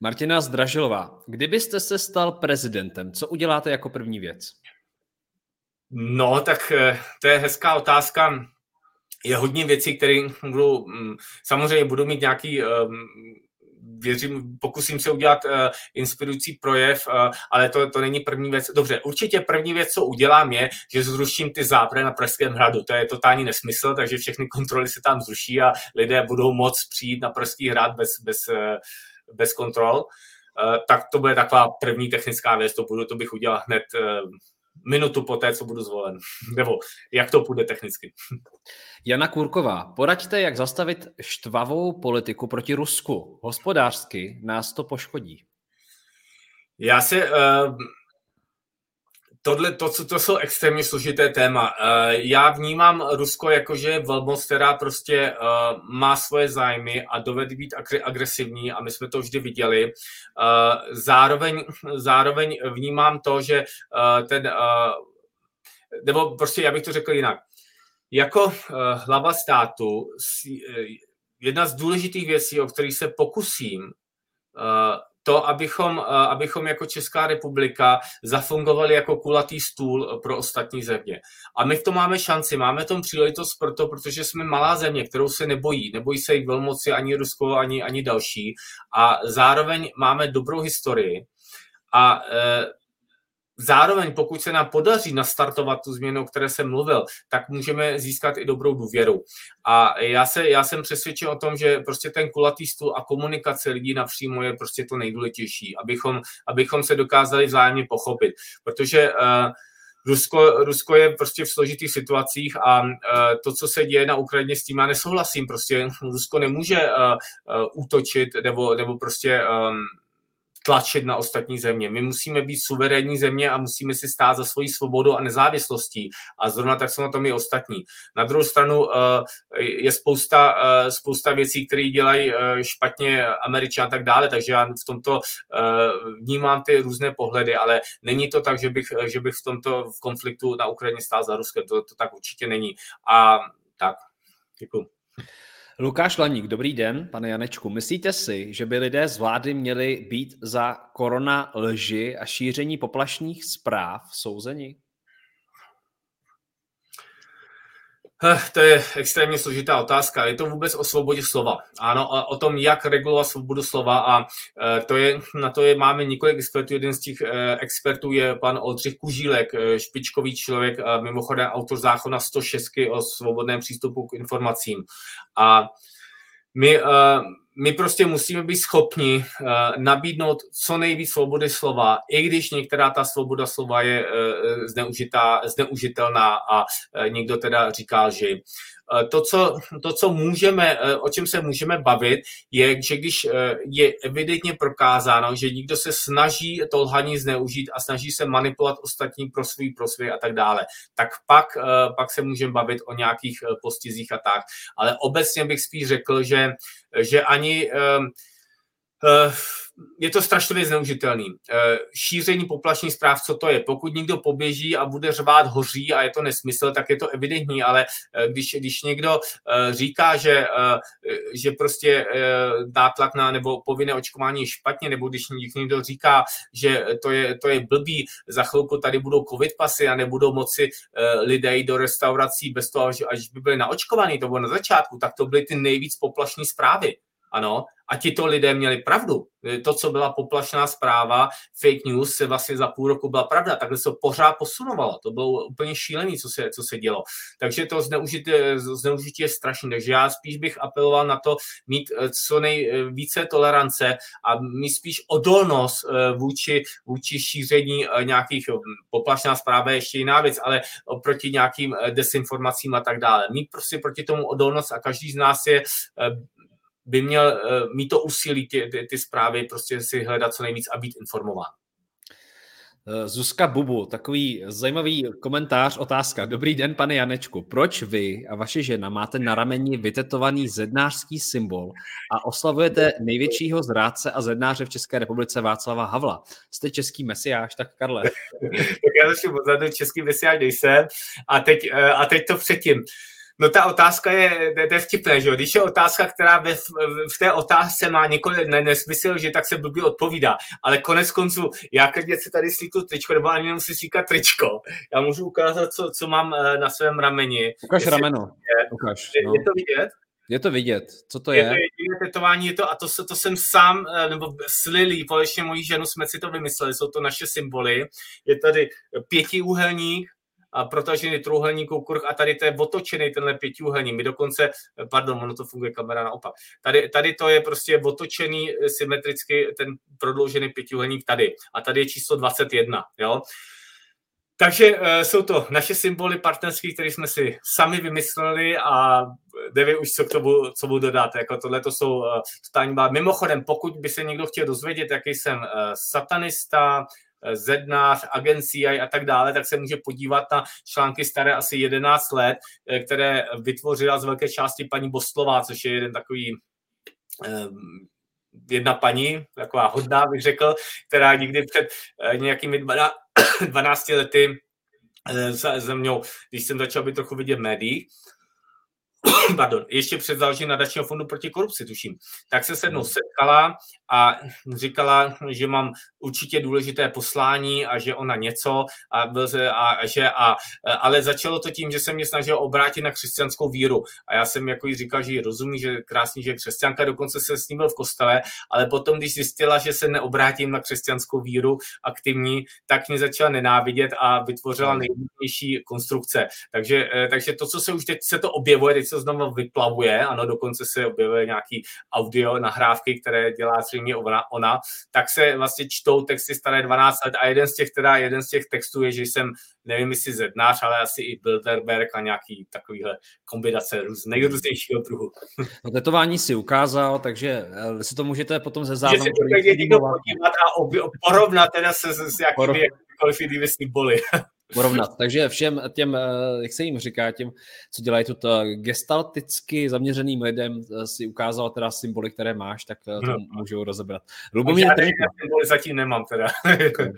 Martina Zdražilová, kdybyste se stal prezidentem, co uděláte jako první věc? No, tak eh, to je hezká otázka je hodně věcí, které budou, mm, samozřejmě budu mít nějaký ehm, věřím, pokusím se udělat uh, inspirující projev, uh, ale to, to není první věc. Dobře, určitě první věc, co udělám, je, že zruším ty zábrany na Pražském hradu. To je totální nesmysl, takže všechny kontroly se tam zruší a lidé budou moct přijít na Pražský hrad bez, bez, bez kontrol. Tak to bude taková první technická věc, to, budu, to bych udělal hned minutu po té, co budu zvolen. [laughs] Nebo jak to půjde technicky. Jana Kurková, poraďte, jak zastavit štvavou politiku proti Rusku. Hospodářsky nás to poškodí. Já se... Tohle, to, co to jsou extrémně složité téma. Uh, já vnímám Rusko jako, že velmoc, která prostě uh, má svoje zájmy a dovede být agresivní a my jsme to vždy viděli. Uh, zároveň, zároveň vnímám to, že ten, nebo prostě já bych to řekl jinak. Jako hlava státu jedna z důležitých věcí, o kterých se pokusím, to, abychom, eh, abychom jako Česká republika zafungovali jako kulatý stůl pro ostatní země. A my v tom máme šanci, máme tom příležitost proto, protože jsme malá země, kterou se nebojí. Nebojí se jich velmoci ani Rusko, ani, ani další. A zároveň máme dobrou historii. A e, Zároveň, pokud se nám podaří nastartovat tu změnu, o které jsem mluvil, tak můžeme získat i dobrou důvěru. A já, se, já jsem přesvědčen o tom, že prostě ten kulatý stůl a komunikace lidí napřímo je prostě to nejdůležitější, abychom, abychom se dokázali vzájemně pochopit. Protože uh, Rusko, Rusko je prostě v složitých situacích a uh, to, co se děje na Ukrajině, s tím já nesouhlasím. Prostě Rusko nemůže uh, uh, útočit nebo, nebo prostě um, tlačit na ostatní země. My musíme být suverénní země a musíme si stát za svoji svobodu a nezávislostí. A zrovna tak jsou na tom i ostatní. Na druhou stranu eh, je spousta, eh, spousta věcí, které dělají eh, špatně američané a tak dále, takže já v tomto vnímám ty různé pohledy, ale není to tak, že bych, že bych v tomto v konfliktu na Ukrajině stál za Ruskem. To, to tak určitě není. A tak, děkuji. Lukáš Laník, dobrý den, pane Janečku. Myslíte si, že by lidé z vlády měli být za korona lži a šíření poplašných zpráv souzeni? Eh, to je extrémně složitá otázka. Je to vůbec o svobodě slova. Ano, a o tom, jak regulovat svobodu slova a eh, to je, na to je, máme několik expertů. Jeden z těch eh, expertů je pan Oldřich Kužílek, špičkový člověk, mimochodem autor zákona 106 o svobodném přístupu k informacím. A my my prostě musíme být schopni uh, nabídnout co nejvíc svobody slova, i když některá ta svoboda slova je uh, zneužitá, zneužitelná a někdo teda říká, že to co, to, co můžeme, o čem se můžeme bavit, je, že když je evidentně prokázáno, že někdo se snaží to lhaní zneužít a snaží se manipulovat ostatní pro svůj prosvě a tak dále, tak pak, pak se můžeme bavit o nějakých postizích a tak. Ale obecně bych spíš řekl, že že ani eh, je to strašně zneužitelný. Eh, šíření poplašných zpráv, co to je? Pokud někdo poběží a bude řvát hoří a je to nesmysl, tak je to evidentní, ale eh, když, když někdo říká, že, že prostě nátlak na nebo povinné očkování špatně, nebo když někdo říká, že to je, to je blbý, za chvilku tady budou covid pasy a nebudou moci lidé jít do restaurací bez toho, až by byli naočkovaní, to bylo na začátku, tak to byly ty nejvíc poplašní zprávy. Ano, a tito lidé měli pravdu. To, co byla poplašná zpráva, fake news, se vlastně za půl roku byla pravda. Takhle se to pořád posunovalo. To bylo úplně šílené, co se, co se dělo. Takže to zneužití, zneužití je strašné. Takže já spíš bych apeloval na to mít eh, co nejvíce tolerance a mít spíš odolnost eh, vůči, vůči šíření eh, nějakých poplašná zpráva je ještě jiná věc, ale proti nějakým desinformacím a tak dále. Mít prostě proti tomu odolnost a každý z nás je by měl uh, mít to úsilí ty, ty, ty zprávy, prostě si hledat co nejvíc a být informován. Eh, Zuzka Bubu, takový zajímavý komentář, otázka. Dobrý den, pane Janečku. Proč vy a vaše žena máte na rameni vytetovaný zednářský symbol a oslavujete největšího zrádce a zednáře v České republice Václava Havla? Jste český mesiáš, tak Karle. [laughs] tak já začnu odzadu, český mesiáš nejsem. A teď, eh, a teď to předtím. No ta otázka je, to je vtipné, že jo? Když je otázka, která ve, v té otázce má několik ne, nesmysl, že tak se blbě odpovídá. Ale konec konců, já když se tady slíku tričko, nebo ani nemusím slíkat tričko, já můžu ukázat, co, co mám eh, na svém rameni. Ukaž rameno. Je, Ukaž, no. je to vidět? Je to vidět. Co to je? Je to jediné tetování, je to, a to, to jsem sám, eh, nebo s Lily, společně mojí ženu jsme si to vymysleli, jsou to naše symboly. Je tady pětiúhelník, protažený trůhelníků kruh a tady to je otočený tenhle pětiúhelník. My dokonce, pardon, ono to funguje kamera naopak. Tady, tady to je prostě otočený symetricky ten prodloužený pětiúhelník tady. A tady je číslo 21. Jo? Takže uh, jsou to naše symboly partnerský, které jsme si sami vymysleli a nevím už, co k tomu, co budu dodat. Jako tohle to jsou totální bá. Mimochodem, pokud by se někdo chtěl dozvědět, jaký jsem satanista, Zednář, agencí a tak dále, tak se může podívat na články staré asi 11 let, které vytvořila z velké části paní Bostlová, což je jeden takový jedna paní, taková hodná bych řekl, která nikdy před nějakými 12 [coughs] lety ze mnou, když jsem začal být trochu vidět v médiích, [coughs] pardon, ještě před založením nadačního fondu proti korupci, tuším, tak se se mnou hmm. setkala a říkala, že mám určitě důležité poslání a že ona něco, a, byl a, že a, ale začalo to tím, že se mě snažil obrátit na křesťanskou víru. A já jsem jako jí říkal, že ji rozumí, že krásný, že je křesťanka, dokonce se s ním byl v kostele, ale potom, když zjistila, že se neobrátím na křesťanskou víru aktivní, tak mě začala nenávidět a vytvořila hmm. nejrůznější konstrukce. Takže, eh, takže to, co se už teď se to objevuje, teď se znovu vyplavuje, ano, dokonce se objevuje nějaký audio nahrávky, které dělá zřejmě ona, ona, tak se vlastně čtou texty staré 12 let a jeden z těch, teda jeden z těch textů je, že jsem, nevím jestli zednář, ale asi i Bilderberg a nějaký takovýhle kombinace růz, nejrůznějšího druhu. [laughs] No, tetování si ukázal, takže eh, si to můžete potom ze záznamu... Že se to podívat a porovnat teda se s, s jakými jinými symboly. [laughs] porovnat. Takže všem těm, eh, jak se jim říká, těm, co dělají tuto gestalticky zaměřeným lidem, eh, si ukázal teda symboly, které máš, tak eh, to no. můžou rozebrat. Lubomír Trnka. Symboly zatím nemám teda. [laughs]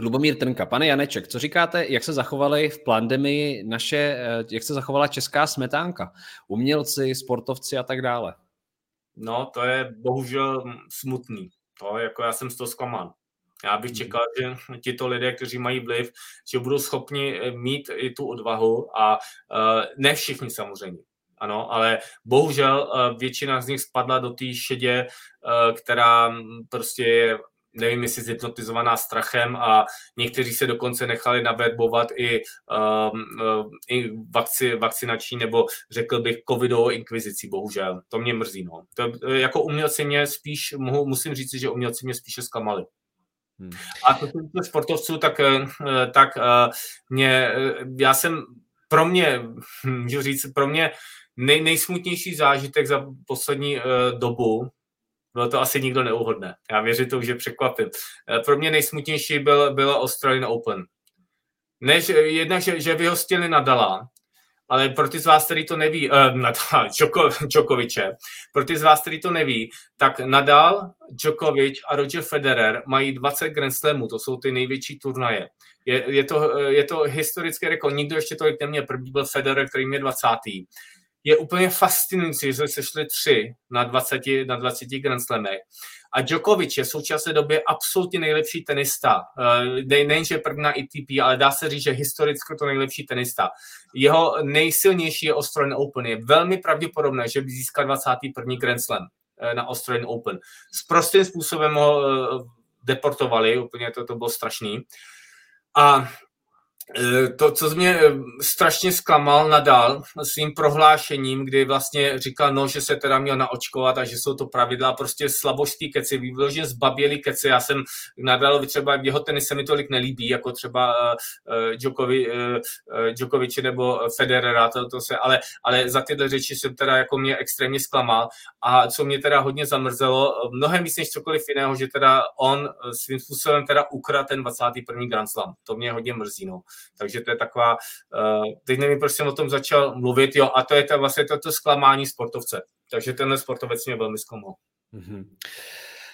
Lubomír Trnka. Pane Janeček, co říkáte, jak se zachovaly v pandemii naše, jak se zachovala česká smetánka? Umělci, sportovci a tak dále. No, to je bohužel smutný. To, jako já jsem z toho zklamán. Já bych hmm. čekal, že tito lidé, kteří mají vliv, že budou schopni eh, mít i tu odvahu a uh, ne všichni samozřejmě. Ano, ale bohužel uh, většina z nich spadla do té šedě, která prostě je nevím, jestli zhypnotizovaná strachem a někteří se dokonce nechali naverbovat i, um, i vakci, vakcinační nebo řekl bych covidovou inkvizicí, bohužel. To mě mrzí. No. To, jako umělci mě spíš, mohu, musím říct, že umělci mě spíše zklamali. Hmm. A to se sportovců, tak, eh, tak eh, mě, eh, já jsem pro mě, [laughs] můžu říct, pro mě nej, nejsmutnější zážitek za poslední dobu, bylo to asi nikdo neuhodne. Já věřím to, že překvapím. Pro mě nejsmutnější byl, byla Australian Open. Než, jednak, že, že vyhostili Nadala, ale pro ty z vás, který to neví, Nadal, [laughs] Čoko, Djokoviče, pro ty z vás, který to neví, tak Nadal, Djokovic a Roger Federer mají 20 Grand Slamů, to jsou ty největší turnaje. Je, je, to, je to historický rekord, nikdo ještě tolik neměl, první byl Federer, který mě 20. Je úplně fascinující, že se sešli tři na 20, na 20 Grand Slamech a Djokovic je v současné době absolutně nejlepší tenista. Eh, nejenže první na ATP, ale dá se říct, že historicky to nejlepší tenista. Jeho nejsilnější je Australian Open. Je velmi pravděpodobné, že by získal 21. Grand Slam eh, na Australian Open. S prostým způsobem ho eh, deportovali, úplně to, to bylo strašný. A to, co mě eh, strašně zklamal nadal svým prohlášením, kdy vlastně říkal, no, že se teda měl naočkovat a že jsou to pravidla, prostě slabožský keci, vyloženě zbabělý keci. Já jsem nadal, třeba jeho tenis se mi tolik nelíbí, jako třeba uh, Djokovic, uh, Djokovic nebo Federera, to, to se, ale, ale za tyhle řeči jsem teda jako mě extrémně zklamal a co mě teda hodně zamrzelo, mnohem víc než cokoliv jiného, že teda on svým způsobem teda ukradl ten 21. Grand Slam. To mě hodně mrzí, no. Takže to je taková, uh, teď nevím, proč jsem o tom začal mluvit, jo, a to je to vlastně toto zklamání sportovce. Takže tenhle sportovec mě velmi zklamal. Mm-hmm.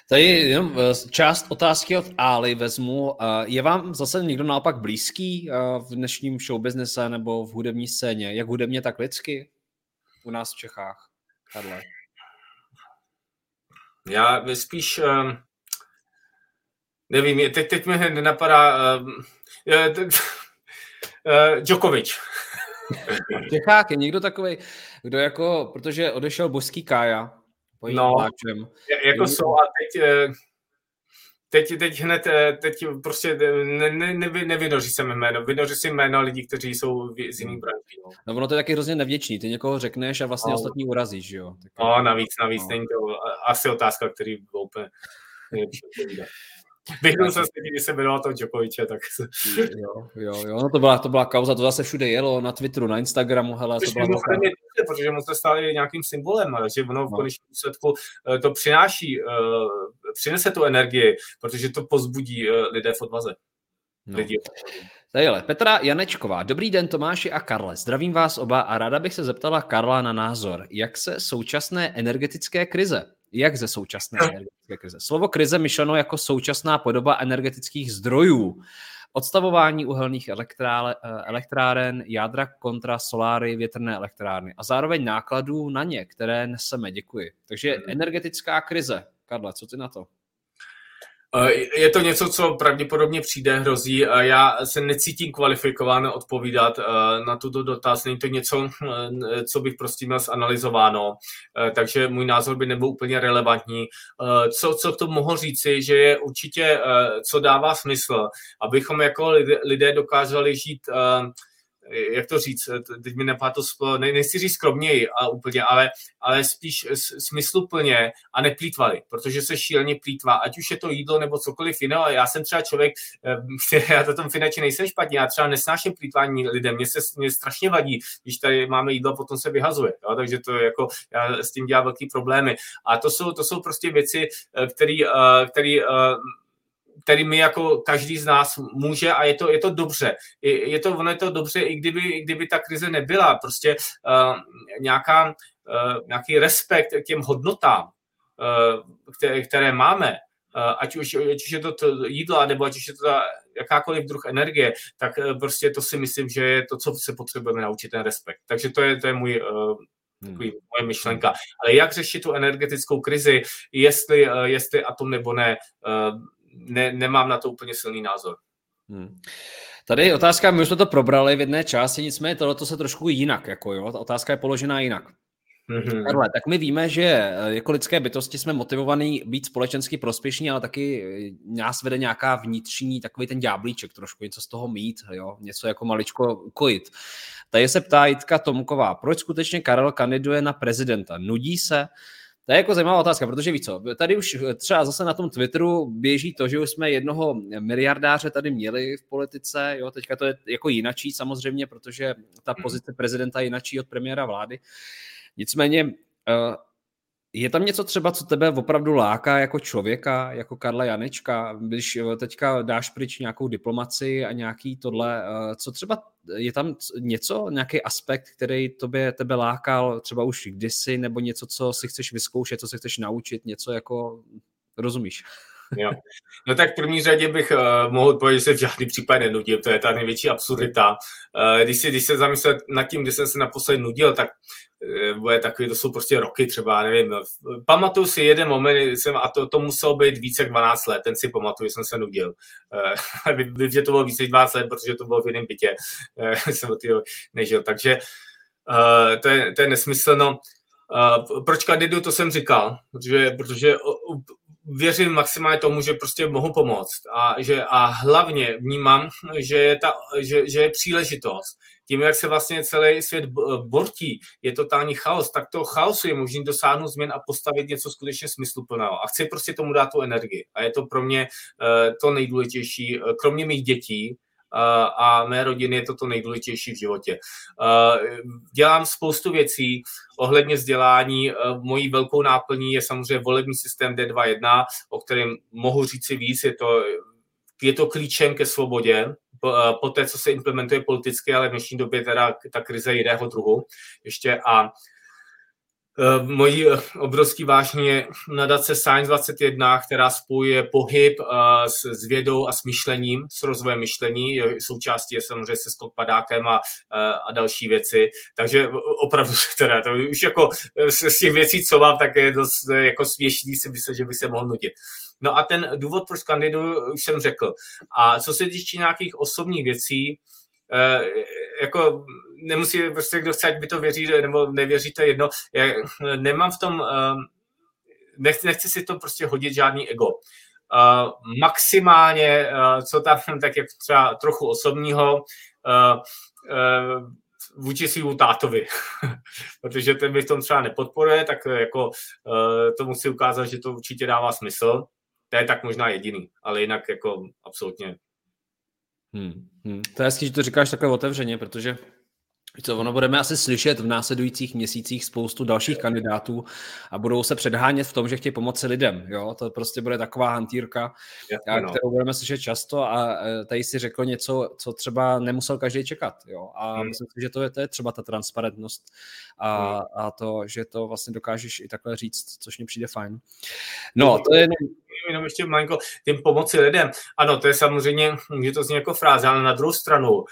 Tady jenom eh, část otázky od Ali vezmu. Je vám zase někdo naopak blízký eh, v dnešním showbiznese nebo v hudební scéně? Jak hudebně, tak lidsky? U nás v Čechách. Karle. Já spíš nevím, teď, teď mi nenapadá uh, Djokovic. [laughs] Čechák je někdo takový, kdo jako, protože odešel božský Kája, no, pláčem. jako jsou a teď, eh, teď, teď hned, eh, teď prostě ne, ne, ne, nevynoří se mi jméno, vynoří si jméno lidí, kteří jsou z jiných branží. No. no ono to je taky hrozně nevděčný, ty někoho řekneš a vlastně no. ostatní urazíš, jo. Tak, no, navíc, navíc, no. není to asi otázka, který byl úplně [laughs] Vyhnul jsem se, když se jmenoval toho Djokoviče, tak... jo, jo, jo, no to byla, to byla kauza, to zase všude jelo, na Twitteru, na Instagramu, hele, to byla velká... je dobře, protože mu se stali nějakým symbolem, že ono v no. konečném důsledku eh, to přináší, uh, přinese tu energii, protože to pozbudí uh, lidé v odvaze. No. Lidi. Tadyhle, Petra Janečková. Dobrý den Tomáši a Karle. Zdravím vás oba a ráda bych se zeptala Karla na názor. Jak se současné energetické krize jak ze současné energetické krize. Slovo krize myšleno jako současná podoba energetických zdrojů. Odstavování uhelných elektrále, eh, elektráren, jádra kontra soláry, větrné elektrárny a zároveň nákladů na ně, které neseme. Děkuji. Takže mhm. energetická krize. Karla, co ty na to? Eh, je to něco, co pravděpodobně přijde, hrozí. Já se necítím kvalifikován odpovídat eh, na tuto dotaz. Není to něco, eh, co bych prostě měl zanalizováno, takže můj názor by nebyl úplně relevantní. Co, co k tomu mohu říci, že je určitě, co dává smysl, abychom jako lidé dokázali žít jak to říct, teď mi napadá to, ne, nechci říct skromněji a úplně, ale, ale spíš smysluplně a neplýtvali, protože se šíleně plítvá, ať už je to jídlo nebo cokoliv jiného. Já jsem třeba člověk, který [laughs] já to tom finančně nejsem špatně, já třeba nesnáším plítvání lidem, mě se mě strašně vadí, když tady máme jídlo potom se vyhazuje, jo? takže to je jako, já s tím dělám velký problémy. A to jsou, to jsou prostě věci, které který, my jako každý z nás může a je to, je to dobře. Je, je to, ono je to dobře, i kdyby, i kdyby ta krize nebyla. Prostě uh, nějaká, uh, nějaký respekt k těm hodnotám, uh, které, které máme, uh, ať, už, ať už je to, to jídlo, nebo ať už je to ta jakákoliv druh energie, tak uh, prostě to si myslím, že je to, co se potřebujeme naučit, ten respekt. Takže to je, to je můj uh, takový hmm. moje myšlenka. Ale jak řešit tu energetickou krizi, jestli, jestli atom nebo ne, ne, nemám na to úplně silný názor. Hmm. Tady je otázka, my už jsme to probrali v jedné části, nicméně tohle se trošku jinak, jako jo, ta otázka je položená jinak. Mm-hmm. Karle, tak my víme, že eh, jako lidské bytosti jsme motivovaní být společensky prospěšní, ale taky eh, nás vede nějaká vnitřní, takový ten ďáblíček trošku, něco z toho mít, jo? něco jako maličko ukojit. Tady se ptá Jitka Tomková, proč skutečně Karel kandiduje na prezidenta? Nudí se? To je jako zajímavá otázka, protože víš co, tady už třeba zase na tom Twitteru běží to, že už jsme jednoho miliardáře tady měli v politice, jo, teďka to je jako jinačí samozřejmě, protože ta mhm. pozice prezidenta je jinačí od premiéra vlády. Nicméně eh, je tam něco třeba, co tebe opravdu láká jako člověka, jako Karla Janečka, když eh, teďka dáš pryč nějakou diplomaci a nějaký tohle, eh, co třeba je tam něco, nějaký aspekt, který tobě, tebe lákal třeba už kdysi, nebo něco, co si chceš vyzkoušet, co se chceš naučit, něco jako, rozumíš? Jo. No tak v první řadě bych uh, mohl odpovědět, že se v žádný případ nenudil, to je ta největší absurdita. Uh, když, si, když se zamyslet nad tím, kdy jsem se naposled nudil, tak uh, bude takový, to jsou prostě roky třeba, nevím. Pamatuju si jeden moment, jsem, a to, to muselo být více jak 12 let, ten si pamatuju, jsem se nudil. [laughs] Uh, vím, že to bylo více jak 12 let, protože to bylo v jiném bytě, [laughs] jsem od nežil. Takže uh, to, je, to je nesmyslno. Uh, proč kandidu, to jsem říkal, protože, protože věřím maximálně tomu, že prostě mohu pomoct a, že, a hlavně vnímám, že je, ta, že, že je příležitost. Tím, jak se vlastně celý svět bortí, je totální chaos, tak to chaosu je možný dosáhnout změn a postavit něco skutečně smysluplného. A chci prostě tomu dát tu energii. A je to pro mě uh, to nejdůležitější, kromě mých dětí, a mé rodiny je to to nejdůležitější v životě. Dělám spoustu věcí ohledně vzdělání. Mojí velkou náplní je samozřejmě volební systém D21, o kterém mohu říci víc. Je to, je to klíčem ke svobodě, po té, co se implementuje politicky, ale v dnešní době teda ta krize jiného druhu ještě a mojí eh, obrovský vážně je nadace Science 21, která spojuje pohyb eh, s, vědou a s myšlením, s rozvojem myšlení. Součástí je samozřejmě se Scott Padákem a, a další věci. Takže opravdu [laughs] teda, to už jako z těch věcí, co mám, tak je dost jako směšný si myslím, že by se mohl nudit. No a ten důvod, proč kandiduju, už jsem řekl. A co se týče nějakých osobních věcí, jako nemusí prostě kdo chce, ať by to věří nebo nevěří, to je jedno. Já nemám v tom, ehm, nechci, nechci si to prostě hodit žádný ego. Uh, maximálně, co tam, [laughs] tak jak třeba trochu osobního, vůči svýmu tátovi, [laughs] protože ten mi v tom třeba nepodporuje, tak jako to musí ukázat, že to určitě dává smysl. To je tak možná jediný, ale jinak jako absolutně. Hmm, hmm. To je hezký, že to říkáš takhle otevřeně, protože co, ono budeme asi slyšet v následujících měsících spoustu dalších kandidátů a budou se předhánět v tom, že chtějí pomoci lidem. Jo? To prostě bude taková hantýrka, Jasně, no. kterou budeme slyšet často a e, tady si řekl něco, co třeba nemusel každý čekat. Jo? A hmm. myslím si, že to je, to je třeba ta transparentnost a, hmm. a to, že to vlastně dokážeš i takhle říct, což mi přijde fajn. No, to je jenom jenom ještě malinko tím pomoci lidem. Ano, to je samozřejmě, může to zní jako fráze, ale na druhou stranu,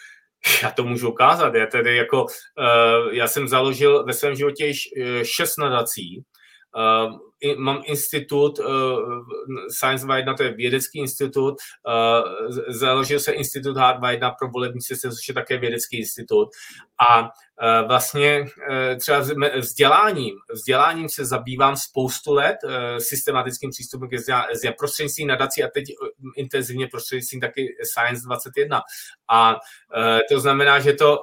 já to můžu ukázat. Já tedy jako, uh, já jsem založil ve svém životě již uh, šest nadací. Uh, mám institut, uh, Science 1, to je vědecký institut, uh, založil se institut Hard 1 pro volební systém, což je také vědecký institut. A uh, vlastně třeba vzděláním, vzděláním se zabývám spoustu let, systematickým přístupem ke vzdělání prostřednictvím nadací a teď intenzivně prostřednictvím taky Science 21. A to znamená, že to,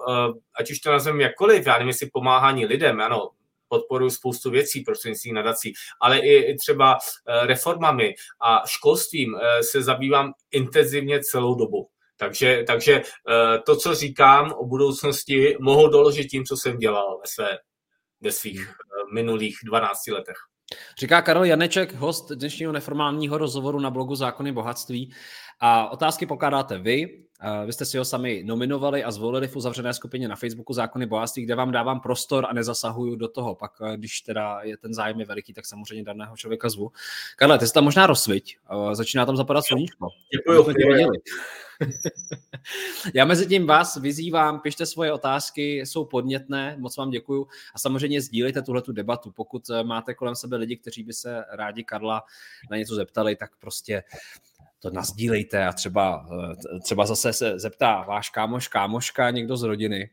ať už to nazveme jakkoliv, já nevím, jestli pomáhání lidem, ano, podporuji spoustu věcí prostřednictvím nadací, ale i třeba eh, reformami a školstvím eh, se zabývám intenzivně celou dobu. Takže, takže eh, to, co říkám o budoucnosti, mohu doložit tím, co jsem dělal ve, své, ve svých minulých 12 letech. Říká Karel Janeček, host dnešního neformálního rozhovoru na blogu Zákony bohatství. A otázky pokládáte vy. Vy jste si ho sami nominovali a zvolili v uzavřené skupině na Facebooku Zákony bohatství, kde vám dávám prostor a nezasahuju do toho. Pak, eh, když teda je ten zájem je veliký, tak samozřejmě daného člověka zvu. Karle, ty se tam možná rozsviť. Začíná tam zapadat sluníčko. Děkuji. [laughs] Já mezi tím vás vyzývám, pište svoje otázky, jsou podnětné, moc vám děkuju a samozřejmě sdílejte tuhle debatu. Pokud eh, máte kolem sebe lidi, kteří by se rádi Karla na něco zeptali, tak prostě to nazdílejte a třeba, eh, třeba zase se zeptá váš kámoš, kámoška, někdo z rodiny.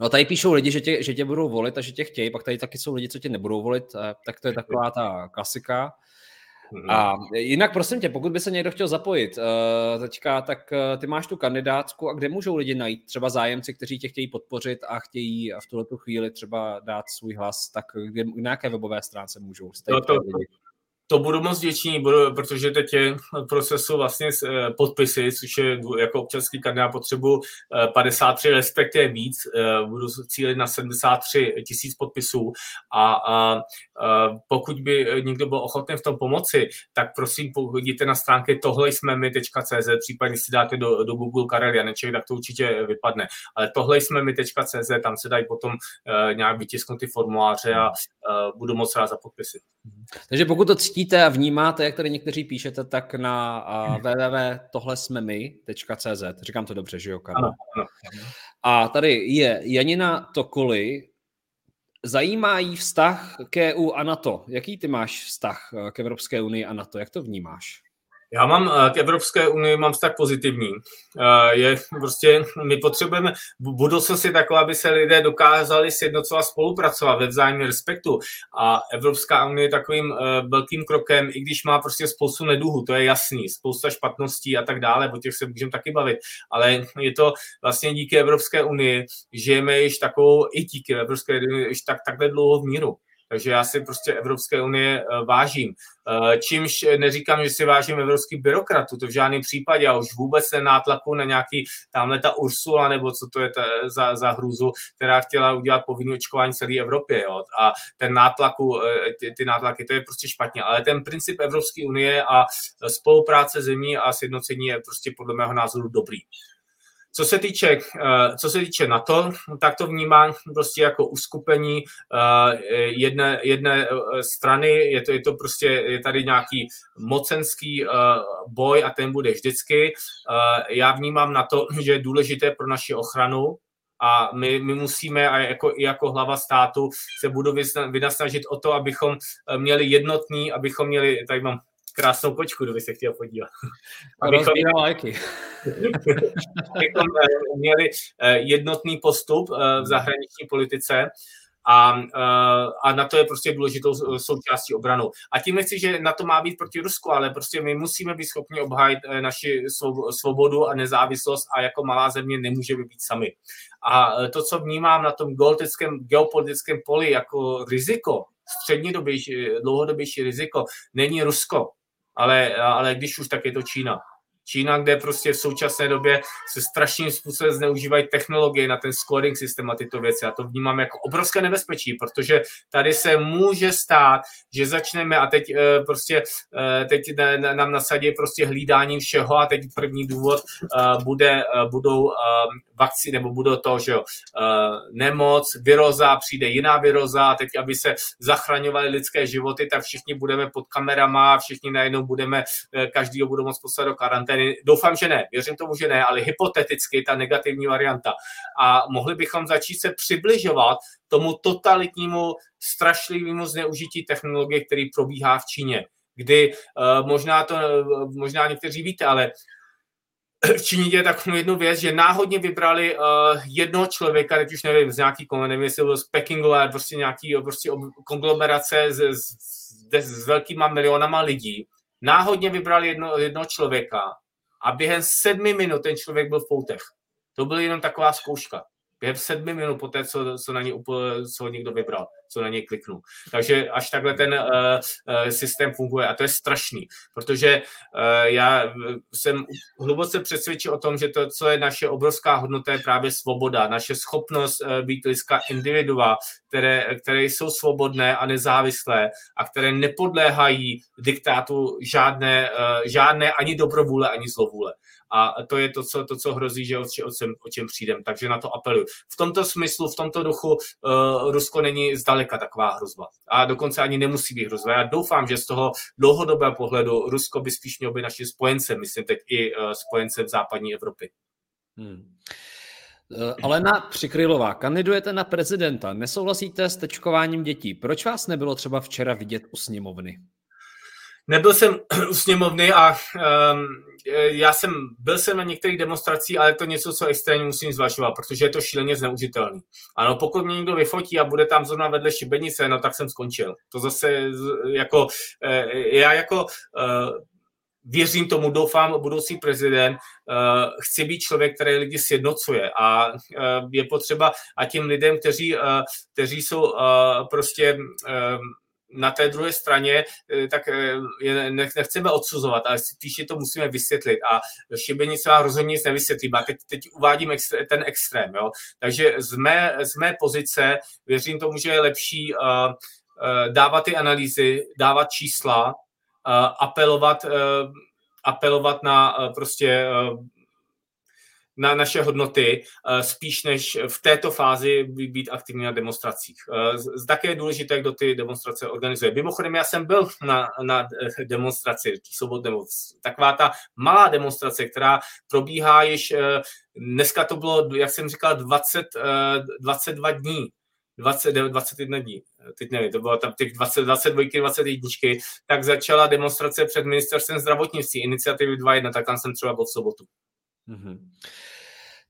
No tady píšou lidi, že tě, že tě budou volit a že tě chtějí, pak tady taky jsou lidi, co tě nebudou volit, eh, tak to je taková ta klasika. Mhm. A jinak prosím tě, pokud by se někdo chtěl zapojit uh, teďka, tak ty máš tu kandidátku a kde můžou lidi najít třeba zájemci, kteří tě chtějí podpořit a chtějí v tuhle chvíli třeba dát svůj hlas, tak kde, na jaké webové stránce můžou? No to, to budu moc vděčný, budu, protože teď je procesu vlastně eh, podpisy, což je jako občanský kandidát potřebu 53, respektive víc. Eh, budu cílit na 73 tisíc podpisů a, a, a pokud by někdo byl ochotný v tom pomoci, tak prosím, jděte na stránky tohle jsme my.cz, případně si dáte do, do Google Karel Janeček, tak to určitě vypadne. Ale tohle jsme my.cz, tam se dají potom nějak vytisknout ty formuláře a budu moc rád za podpisy. Takže pokud to cítíte a vnímáte, jak tady někteří píšete, tak na uh, www.tohlesmemy.cz. Říkám to dobře, že jo, Karlo? A tady je Janina Tokoly, Zajímá jí vztah k EU a NATO. Jaký ty máš vztah k Evropské unii a NATO? Jak to vnímáš? Já mám eh, k Evropské unii mám vztah pozitivní. Eh, je prostě, my potřebujeme budoucnost je taková, aby se lidé dokázali sjednocovat, spolupracovat ve vzájemném respektu. A Evropská unie je takovým eh, velkým krokem, i když má prostě spoustu neduhů, to je jasný, spousta špatností a tak dále, o těch se můžeme taky bavit. Ale je to vlastně díky Evropské unii, žijeme již takovou, i díky Evropské unii, již tak, takhle dlouho v míru. Takže já si prostě Evropské unie eh, vážím. Eh, čímž neříkám, že si vážím evropských byrokratů, to v žádném případě, a už vůbec ten nátlaku na nějaký tamhle ta Ursula, nebo co to je ta, za, za hrůzu, která chtěla udělat povinné očkování celé Evropě. Jo. A ten nátlaku, eh, ty, ty nátlaky, to je prostě špatně. Ale ten princip Evropské unie a spolupráce zemí a sjednocení je prostě podle mého názoru dobrý. Co se týče, eh, co se týče NATO, tak to vnímám prostě jako uskupení eh, jedné, jedné eh, strany, je to, je to prostě, je tady nějaký mocenský boj a ten bude vždycky. Já vnímám na to, že je důležité pro naši ochranu, a my, my musíme a jako, i jako hlava státu se budu vynasnažit o to, abychom měli jednotný, abychom měli, tady mám krásnou kočku, kdo by se chtěl podívat. [laughs] Abychom, lajky. [laughs] abychom eh, měli eh, jednotný postup eh, v zahraniční politice a, a na to je prostě důležitou součástí obranou. A tím nechci, že na to má být proti Rusku, ale prostě my musíme být schopni obhájit naši svobodu a nezávislost a jako malá země nemůžeme být sami. A to, co vnímám na tom geopolitickém poli jako riziko, střednědobější, dlouhodobější riziko, není Rusko, ale, ale když už, tak je to Čína. Čína, kde prostě v současné době se strašným způsobem zneužívají technologie na ten scoring systém a tyto věci. Já to vnímám jako obrovské nebezpečí, protože tady se může stát, že začneme a teď eh, prostě eh, teď nám nasadí prostě hlídání všeho a teď první důvod eh, bude, budou vakcíny, nebo budou to, že jo, nemoc, viroza, přijde jiná viroza a teď, aby se zachraňovaly lidské životy, tak všichni budeme pod kamerama a všichni najednou budeme, každý budou moct poslat do karantény karantény. Doufám, že ne, věřím tomu, že ne, ale hypoteticky ta negativní varianta. A mohli bychom začít se přibližovat tomu totalitnímu, strašlivému zneužití technologie, který probíhá v Číně, kdy uh, možná to, uh, možná někteří víte, ale v Číně je takovou jednu věc, že náhodně vybrali uh, jednoho člověka, teď už nevím, z nějaký, nevím, jestli byl z Pekingu, ale prostě nějaký prostě konglomerace s, s, s, s velkýma milionama lidí. Náhodně vybrali jedno, jednoho člověka a během sedmi minut ten člověk byl v poutech. To byla jenom taková zkouška. Během sedmi minut po té, co, co na ně co někdo vybral, co na něj kliknul. Takže až takhle ten uh, uh, systém funguje a to je strašný, protože uh, já jsem hluboce přesvědčen o tom, že to, co je naše obrovská hodnota, je právě svoboda, naše schopnost být lidská individua, které, které jsou svobodné a nezávislé a které nepodléhají diktátu žádné, žádné ani dobrovůle, ani zlovůle. A to je to, co, to, co hrozí, že o, o, čem, o čem přijdem. Takže na to apeluju. V tomto smyslu, v tomto duchu uh, Rusko není zdaleka taková hrozba. A dokonce ani nemusí být hrozba. Já doufám, že z toho dlouhodobého pohledu Rusko by spíš mělo být naším spojencem, myslím teď i uh, spojencem v západní Evropy. Hmm. Eh, Alena Přikrylová, kandidujete na prezidenta, nesouhlasíte s tečkováním dětí. Proč vás nebylo třeba včera vidět u sněmovny? Nebyl jsem [clears throat] u sněmovny a um, já jsem, byl jsem na některých demonstracích, ale to něco, co extrémně musím zvažovat, protože je to šíleně zneužitelný. Ano, pokud mě někdo vyfotí a bude tam zrovna vedle šibenice, no tak jsem skončil. To zase jako, eh, já jako uh, věřím tomu, doufám, budoucí prezident chci být člověk, který lidi sjednocuje a je potřeba a těm lidem, kteří, kteří jsou prostě na té druhé straně, eh, tak eh, je nechceme odsuzovat, ale spíše to musíme vysvětlit a šibenice vám rozhodně nic nevysvětlí. A teď, teď uvádím ten extrém. Jo? Takže z mé, z mé pozice věřím tomu, že je lepší uh, dávat ty analýzy, dávat čísla, apelovat, apelovat na prostě na naše hodnoty, eh, spíš než v této fázi být aktivní na demonstracích. Eh, také je důležité, kdo ty demonstrace organizuje. Mimochodem, já jsem byl na, na eh, demonstraci sobotnou. Taková ta malá demonstrace, která probíhá již, dneska to bylo, jak jsem říkal, 20, 22 dní. 20, 21 dní, teď nevím, to bylo tam těch 20, 22, 21, tak začala demonstrace před ministerstvem zdravotnictví, iniciativy 2.1, tak tam jsem třeba byl v sobotu. Mm-hmm.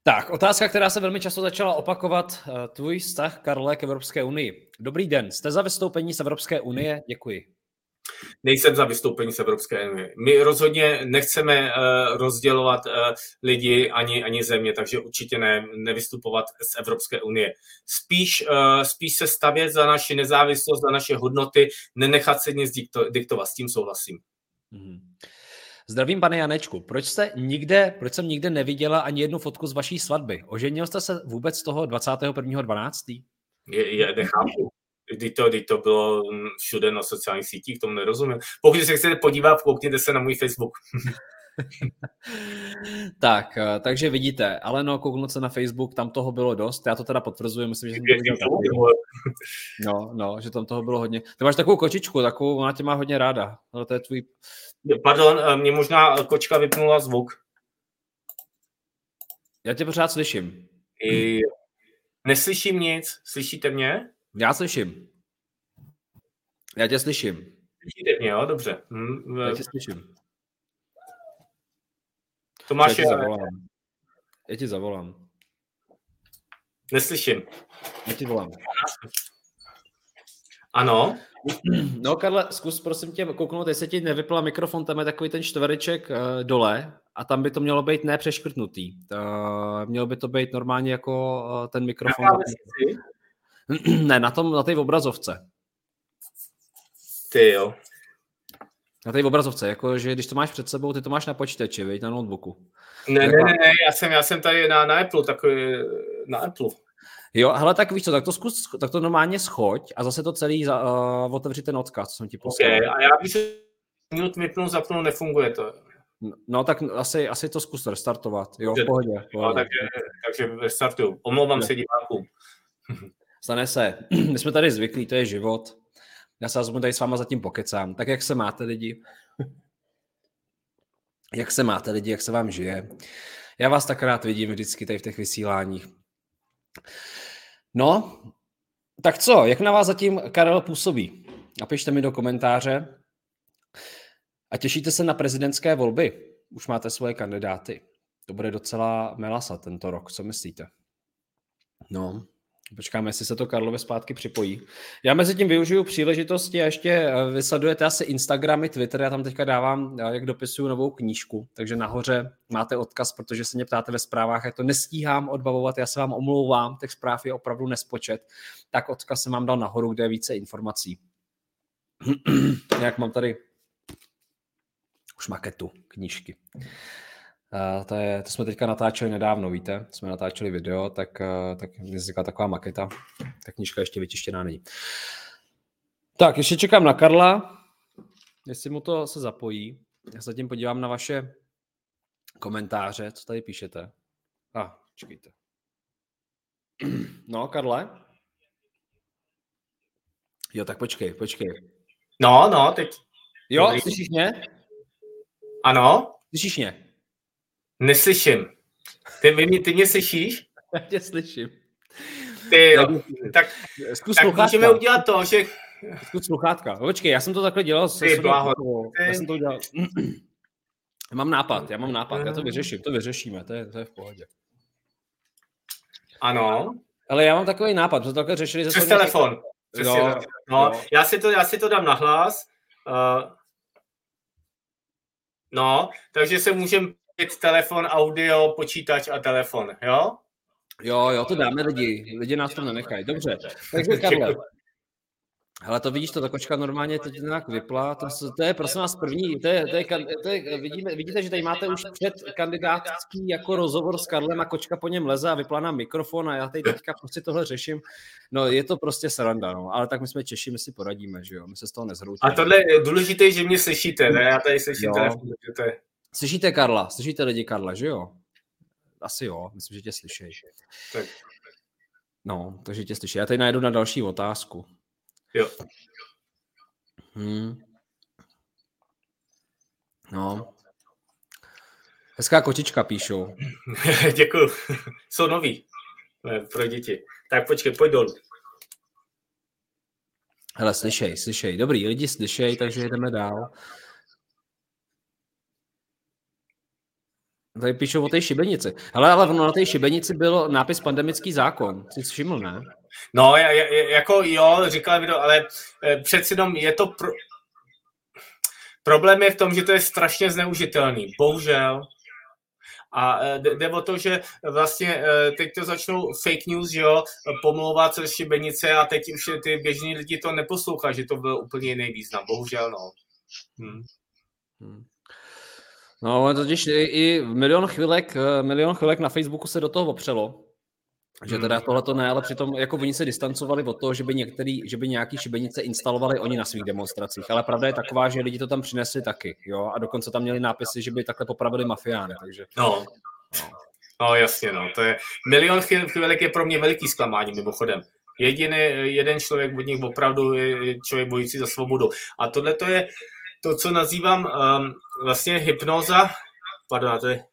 Tak, otázka, která se velmi často začala opakovat. Eh, tvůj vztah, Karle, k Evropské unii. Dobrý den, jste za vystoupení z Evropské unie? Děkuji. Nejsem za vystoupení z Evropské unie. My rozhodně nechceme uh, rozdělovat uh, lidi ani, ani země, takže určitě ne, nevystupovat z Evropské unie. Spíš, uh, spíš se stavět za naši nezávislost, za naše hodnoty, nenechat se nic dikto, diktovat. S tím souhlasím. Mm-hmm. Zdravím, pane Janečku. Proč jste nikde, proč jsem nikde neviděla ani jednu fotku z vaší svatby? Oženil jste se vůbec toho 21.12.? Je, je, nechápu. Kdy to, kdy to bylo všude na sociálních sítích, tomu nerozumím. Pokud se chcete podívat, koukněte se na můj Facebook. [laughs] [laughs] tak, eh, takže vidíte, ale no, kouknout se na Facebook, tam toho bylo dost, já to teda potvrzuji, myslím, že jsem to viděl No, no, že tam toho bylo hodně. Ty máš takovou kočičku, takovou, ona tě má hodně ráda, ale to je tvůj Pardon, eh, mě možná kočka vypnula zvuk. Já tě pořád slyším. I... Neslyším nic. Slyšíte mě? Já slyším. Já tě slyším. Slyšíte mě, jo? Dobře. Hm, Já tě slyším. Tomáš, já ti zavolám. Já ti zavolám. Neslyším. Já ti volám. Ano. No, Karle, zkus prosím tě kouknout, jestli ti nevypla mikrofon, tam je takový ten čtvereček uh, dole a tam by to mělo být nepřeškrtnutý. Uh, mělo by to být normálně jako uh, ten mikrofon. [clears throat] ne, na tom, na té obrazovce. Ty jo. Na té obrazovce, jako, že když to máš před sebou, ty to máš na počítači, viď, na notebooku. Ne, ne, ne, ne, já jsem, já jsem tady na, na Apple, takový, na Apple. Jo, hele, tak víš co, tak to, zkus, tak to normálně schoď a zase to celý za, uh, otevři ten odkaz, co jsem ti poslal. Okay, a já bych se minut vypnul, zapnul, nefunguje to. No tak asi, asi to zkus restartovat, jo, v pohodě. V pohodě. No, takže, takže restartuju. Omlouvám se divákům. [laughs] [laughs] Stane se. [clears throat] My jsme tady zvyklí, to je život. Já se vezmu tady s váma zatím pokecám. Tak jak se máte lidi? jak se máte lidi, jak se vám žije? Já vás tak rád vidím vždycky tady v těch vysíláních. No, tak co, jak na vás zatím Karel působí? Napište mi do komentáře. A těšíte se na prezidentské volby? Už máte svoje kandidáty. To bude docela melasa tento rok, co myslíte? No, Počkáme, jestli se to Karlovi zpátky připojí. Já mezi tím využiju příležitosti a ještě eh, vysledujete asi Instagramy, Twitter, já tam teďka dávám, eh, jak dopisuju novou knížku, takže nahoře máte odkaz, protože se mě ptáte ve zprávách, já to nestíhám odbavovat, já se vám omlouvám, těch zpráv je opravdu nespočet, tak odkaz jsem vám dal nahoru, kde je více informací. [clears throat] Jak mám tady už maketu knížky. Uh, to, je, to jsme teďka natáčeli nedávno, víte? Jsme natáčeli video, tak, uh, tak vznikla taková maketa. Ta knížka ještě vytištěná není. Tak, ještě čekám na Karla, jestli mu to se zapojí. Já se tím podívám na vaše komentáře, co tady píšete. A, ah, čekejte. No, Karle? Jo, tak počkej, počkej. No, no, teď. Jo, slyšíš mě? Ano. Slyšíš mě? Neslyším. Ty, mě, ty mě slyšíš? Já tě slyším. Ty jo. Tak, Zkus tak můžeme udělat to, že... Zkus sluchátka. No, počkej, já jsem to takhle dělal. Ty, blaho. Já jsem to udělal. [clears throat] Mám nápad, já mám nápad, já to vyřeším, to vyřešíme, to je, to je v pohodě. Ano. Ale já mám takový nápad, to takhle řešili... Přes telefon. Přes jo, no, jo. Já, si to, já si to dám na hlas. Uh, no, takže se můžeme telefon, audio, počítač a telefon, jo? Jo, jo, to dáme lidi. Lidi nás to nenechají. Dobře. Takže [laughs] Karle, ale to vidíš, to ta kočka normálně teď nějak vypla. To, to je prosím vás první, to je, to je, to je, vidíme, vidíte, že tady máte už před kandidátský jako rozhovor s Karlem a kočka po něm leze a vypla na mikrofon a já tady teďka prostě tohle řeším. No je to prostě sranda, no. ale tak my jsme Češi, my si poradíme, že jo, my se z toho nezhroutíme. A tohle je důležité, že mě slyšíte, ne? Já tady slyším telefon, že to je... Slyšíte Karla? Slyšíte lidi Karla, že jo? Asi jo, myslím, že tě slyší. Tak. No, takže tě slyší. Já tady najdu na další otázku. Jo. Hmm. No. Hezká kočička píšou. [laughs] Děkuju. Jsou noví pro děti. Tak počkej, pojď dolů. Hele, slyšej, slyšej. Dobrý, lidi slyšej, takže jdeme dál. Tady píšou o té šibenici. Ale, ale na té šibenici byl nápis pandemický zákon. Jsi všiml, ne? No, jako jo, říkal mi to, ale eh, přeci jenom je to... Pro... Problém je v tom, že to je strašně zneužitelný. Bohužel. A eh, jde o to, že vlastně eh, teď to začnou fake news, že jo, pomlouvat se šibenice a teď už ty běžní lidi to neposlouchají, že to byl úplně jiný význam. Bohužel, no. Hmm. Hmm. No, totiž i, i milion chvilek, eh, milion chvilek na Facebooku se do toho opřelo, že teda hmm. tohle to ne, ale přitom jako oni se distancovali od toho, že by, některý, že by nějaký šibenice instalovali oni na svých demonstracích. Ale pravda je taková, že lidi to tam přinesli taky. Jo? A dokonce tam měli nápisy, že by takhle popravili mafiány. Takže... No. no. No jasně, no. To je, milion chvilek je pro mě veliký zklamání mimochodem. Jediný, jeden člověk od nich opravdu je člověk bojící za svobodu. A tohle to je, to, co nazývám um, vlastně hypnoza, pardon, to je,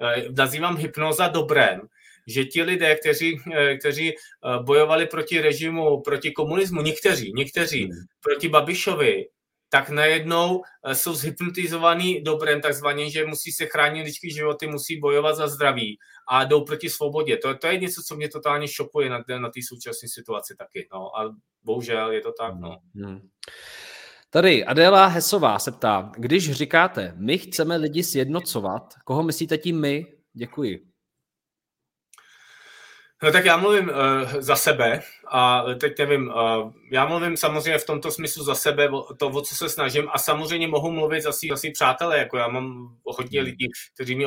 uh, nazývám hypnoza dobrém, že ti lidé, kteří, uh, kteří uh, bojovali proti režimu, proti komunismu, někteří, někteří, hmm. proti Babišovi, tak najednou jsou zhypnotizovaný dobrem, takzvaně, že musí se chránit lidský životy, musí bojovat za zdraví a jdou proti svobodě. To, to je něco, co mě totálně šokuje na, na té současné situaci taky. No. A bohužel je to tak. No. Hmm. Tady Adéla Hesová se ptá, když říkáte, my chceme lidi sjednocovat, koho myslíte tím my? Děkuji. No tak já mluvím uh, za sebe a teď nevím, uh, já mluvím samozřejmě v tomto smyslu za sebe, to, o co se snažím a samozřejmě mohu mluvit za svý přátelé, jako já mám hodně hmm. lidí, kteří mi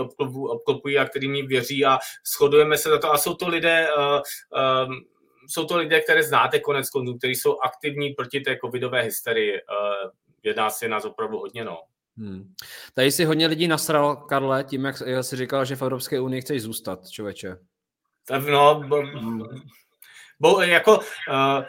obklopují a kteří mi věří a shodujeme se za to a jsou to lidé, uh, uh, jsou to lidé, které znáte konec konců, kteří jsou aktivní proti té covidové hysterii. Uh, jedná se nás opravdu hodně, no. Hmm. Tady si hodně lidí nasral, Karle, tím, jak jsi říkal, že v Evropské unii chceš zůstat, člověče. No, bo, bo, jako, uh,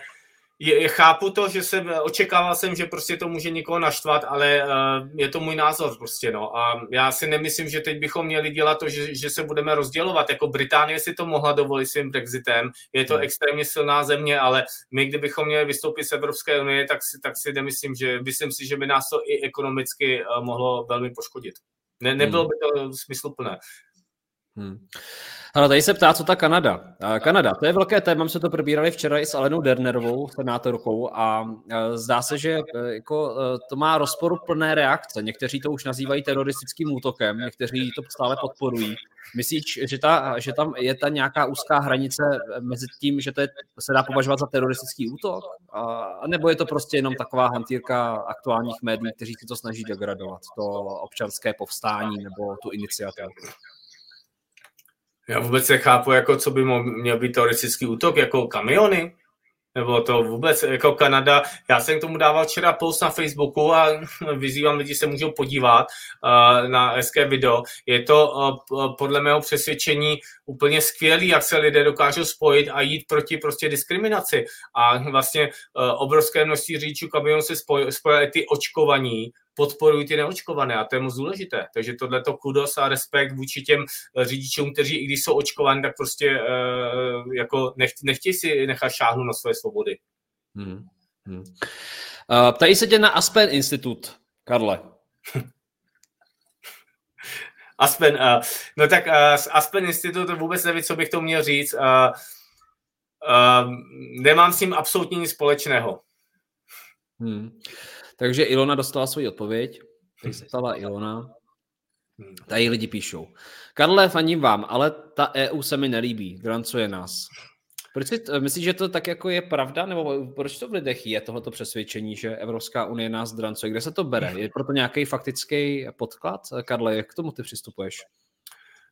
je, chápu to, že jsem, očekával jsem, že prostě to může někoho naštvat, ale uh, je to můj názor prostě, no. A já si nemyslím, že teď bychom měli dělat to, že, že se budeme rozdělovat. Jako Británie si to mohla dovolit svým Brexitem, je to hmm. extrémně silná země, ale my, kdybychom měli vystoupit z Evropské unie, tak si, tak si nemyslím, že, myslím si, že by nás to i ekonomicky uh, mohlo velmi poškodit. Ne, nebylo hmm. by to smysluplné. Hmm. Ale tady se ptá, co ta Kanada. Kanada, to je velké téma, jsme to probírali včera i s Alenou Dernerovou, senátorkou, a zdá se, že e, jako, to má rozporuplné reakce. Někteří to už nazývají teroristickým útokem, někteří to stále podporují. Myslíš, že, ta, že tam je ta nějaká úzká hranice mezi tím, že to je, se dá považovat za teroristický útok? A, nebo je to prostě jenom taková hantýrka aktuálních médií, kteří si to snaží degradovat, to občanské povstání nebo tu iniciativu? Já vůbec nechápu, jako co by měl být teoretický útok, jako kamiony, nebo to vůbec jako Kanada. Já jsem k tomu dával včera post na Facebooku a [laughs] vyzývám lidi, se můžou podívat uh, na hezké video. Je to uh, podle mého přesvědčení úplně skvělý, jak se lidé dokážou spojit a jít proti prostě diskriminaci. A vlastně uh, obrovské množství řidičů kamionů se spojily ty očkovaní podporují ty neočkované a to je moc důležité. Takže tohle to kudos a respekt vůči těm eh, řidičům, kteří i když jsou očkovaní, tak prostě uh, jako nech, nechtějí si nechat šáhnout na své svobody. Hmm. Hmm. Uh, ptají se tě na Aspen Institut, Karle. [laughs] Aspen, uh, no tak uh, Aspen Institut vůbec nevím, co bych to měl říct. Uh, uh, nemám s tím absolutně nic společného. Hmm. Takže Ilona dostala svoji odpověď. Teď se ptala Ilona. Tady lidi píšou. Karle, faním vám, ale ta EU se mi nelíbí, drancuje nás. Proč si, myslíš, že to tak jako je pravda, nebo proč to v lidech je tohoto přesvědčení, že Evropská unie nás drancuje? Kde se to bere? Je proto nějaký faktický podklad? Karle, jak k tomu ty přistupuješ?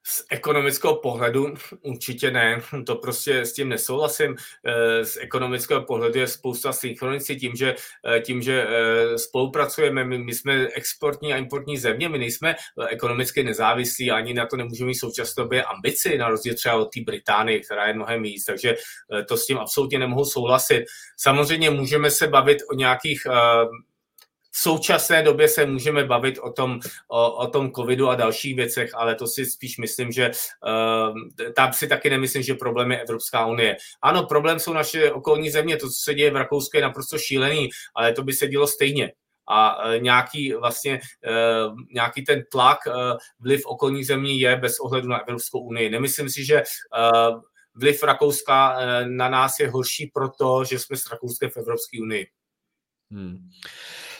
Z ekonomického pohledu určitě ne, to prostě s tím nesouhlasím. Eh, z ekonomického pohledu je spousta synchronicí tím, že, eh, tím, že eh, spolupracujeme, my, my jsme exportní a importní země, my nejsme ekonomicky nezávislí, ani na to nemůžeme mít současné době ambici, na rozdíl třeba od té Británie, která je mnohem víc, takže to s tím absolutně nemohu souhlasit. Samozřejmě můžeme se bavit o nějakých v současné době se můžeme bavit o tom, o, o tom covidu a dalších věcech, ale to si spíš myslím, že uh, tam si taky nemyslím, že problém je Evropská unie. Ano, problém jsou naše okolní země, to, co se děje v Rakousku, je naprosto šílený, ale to by se dělo stejně a uh, nějaký vlastně uh, nějaký ten tlak, uh, vliv okolních zemí je bez ohledu na Evropskou unii. Nemyslím si, že vliv Rakouska na nás je horší proto, že jsme s Rakouskem v Evropské unii. Hmm.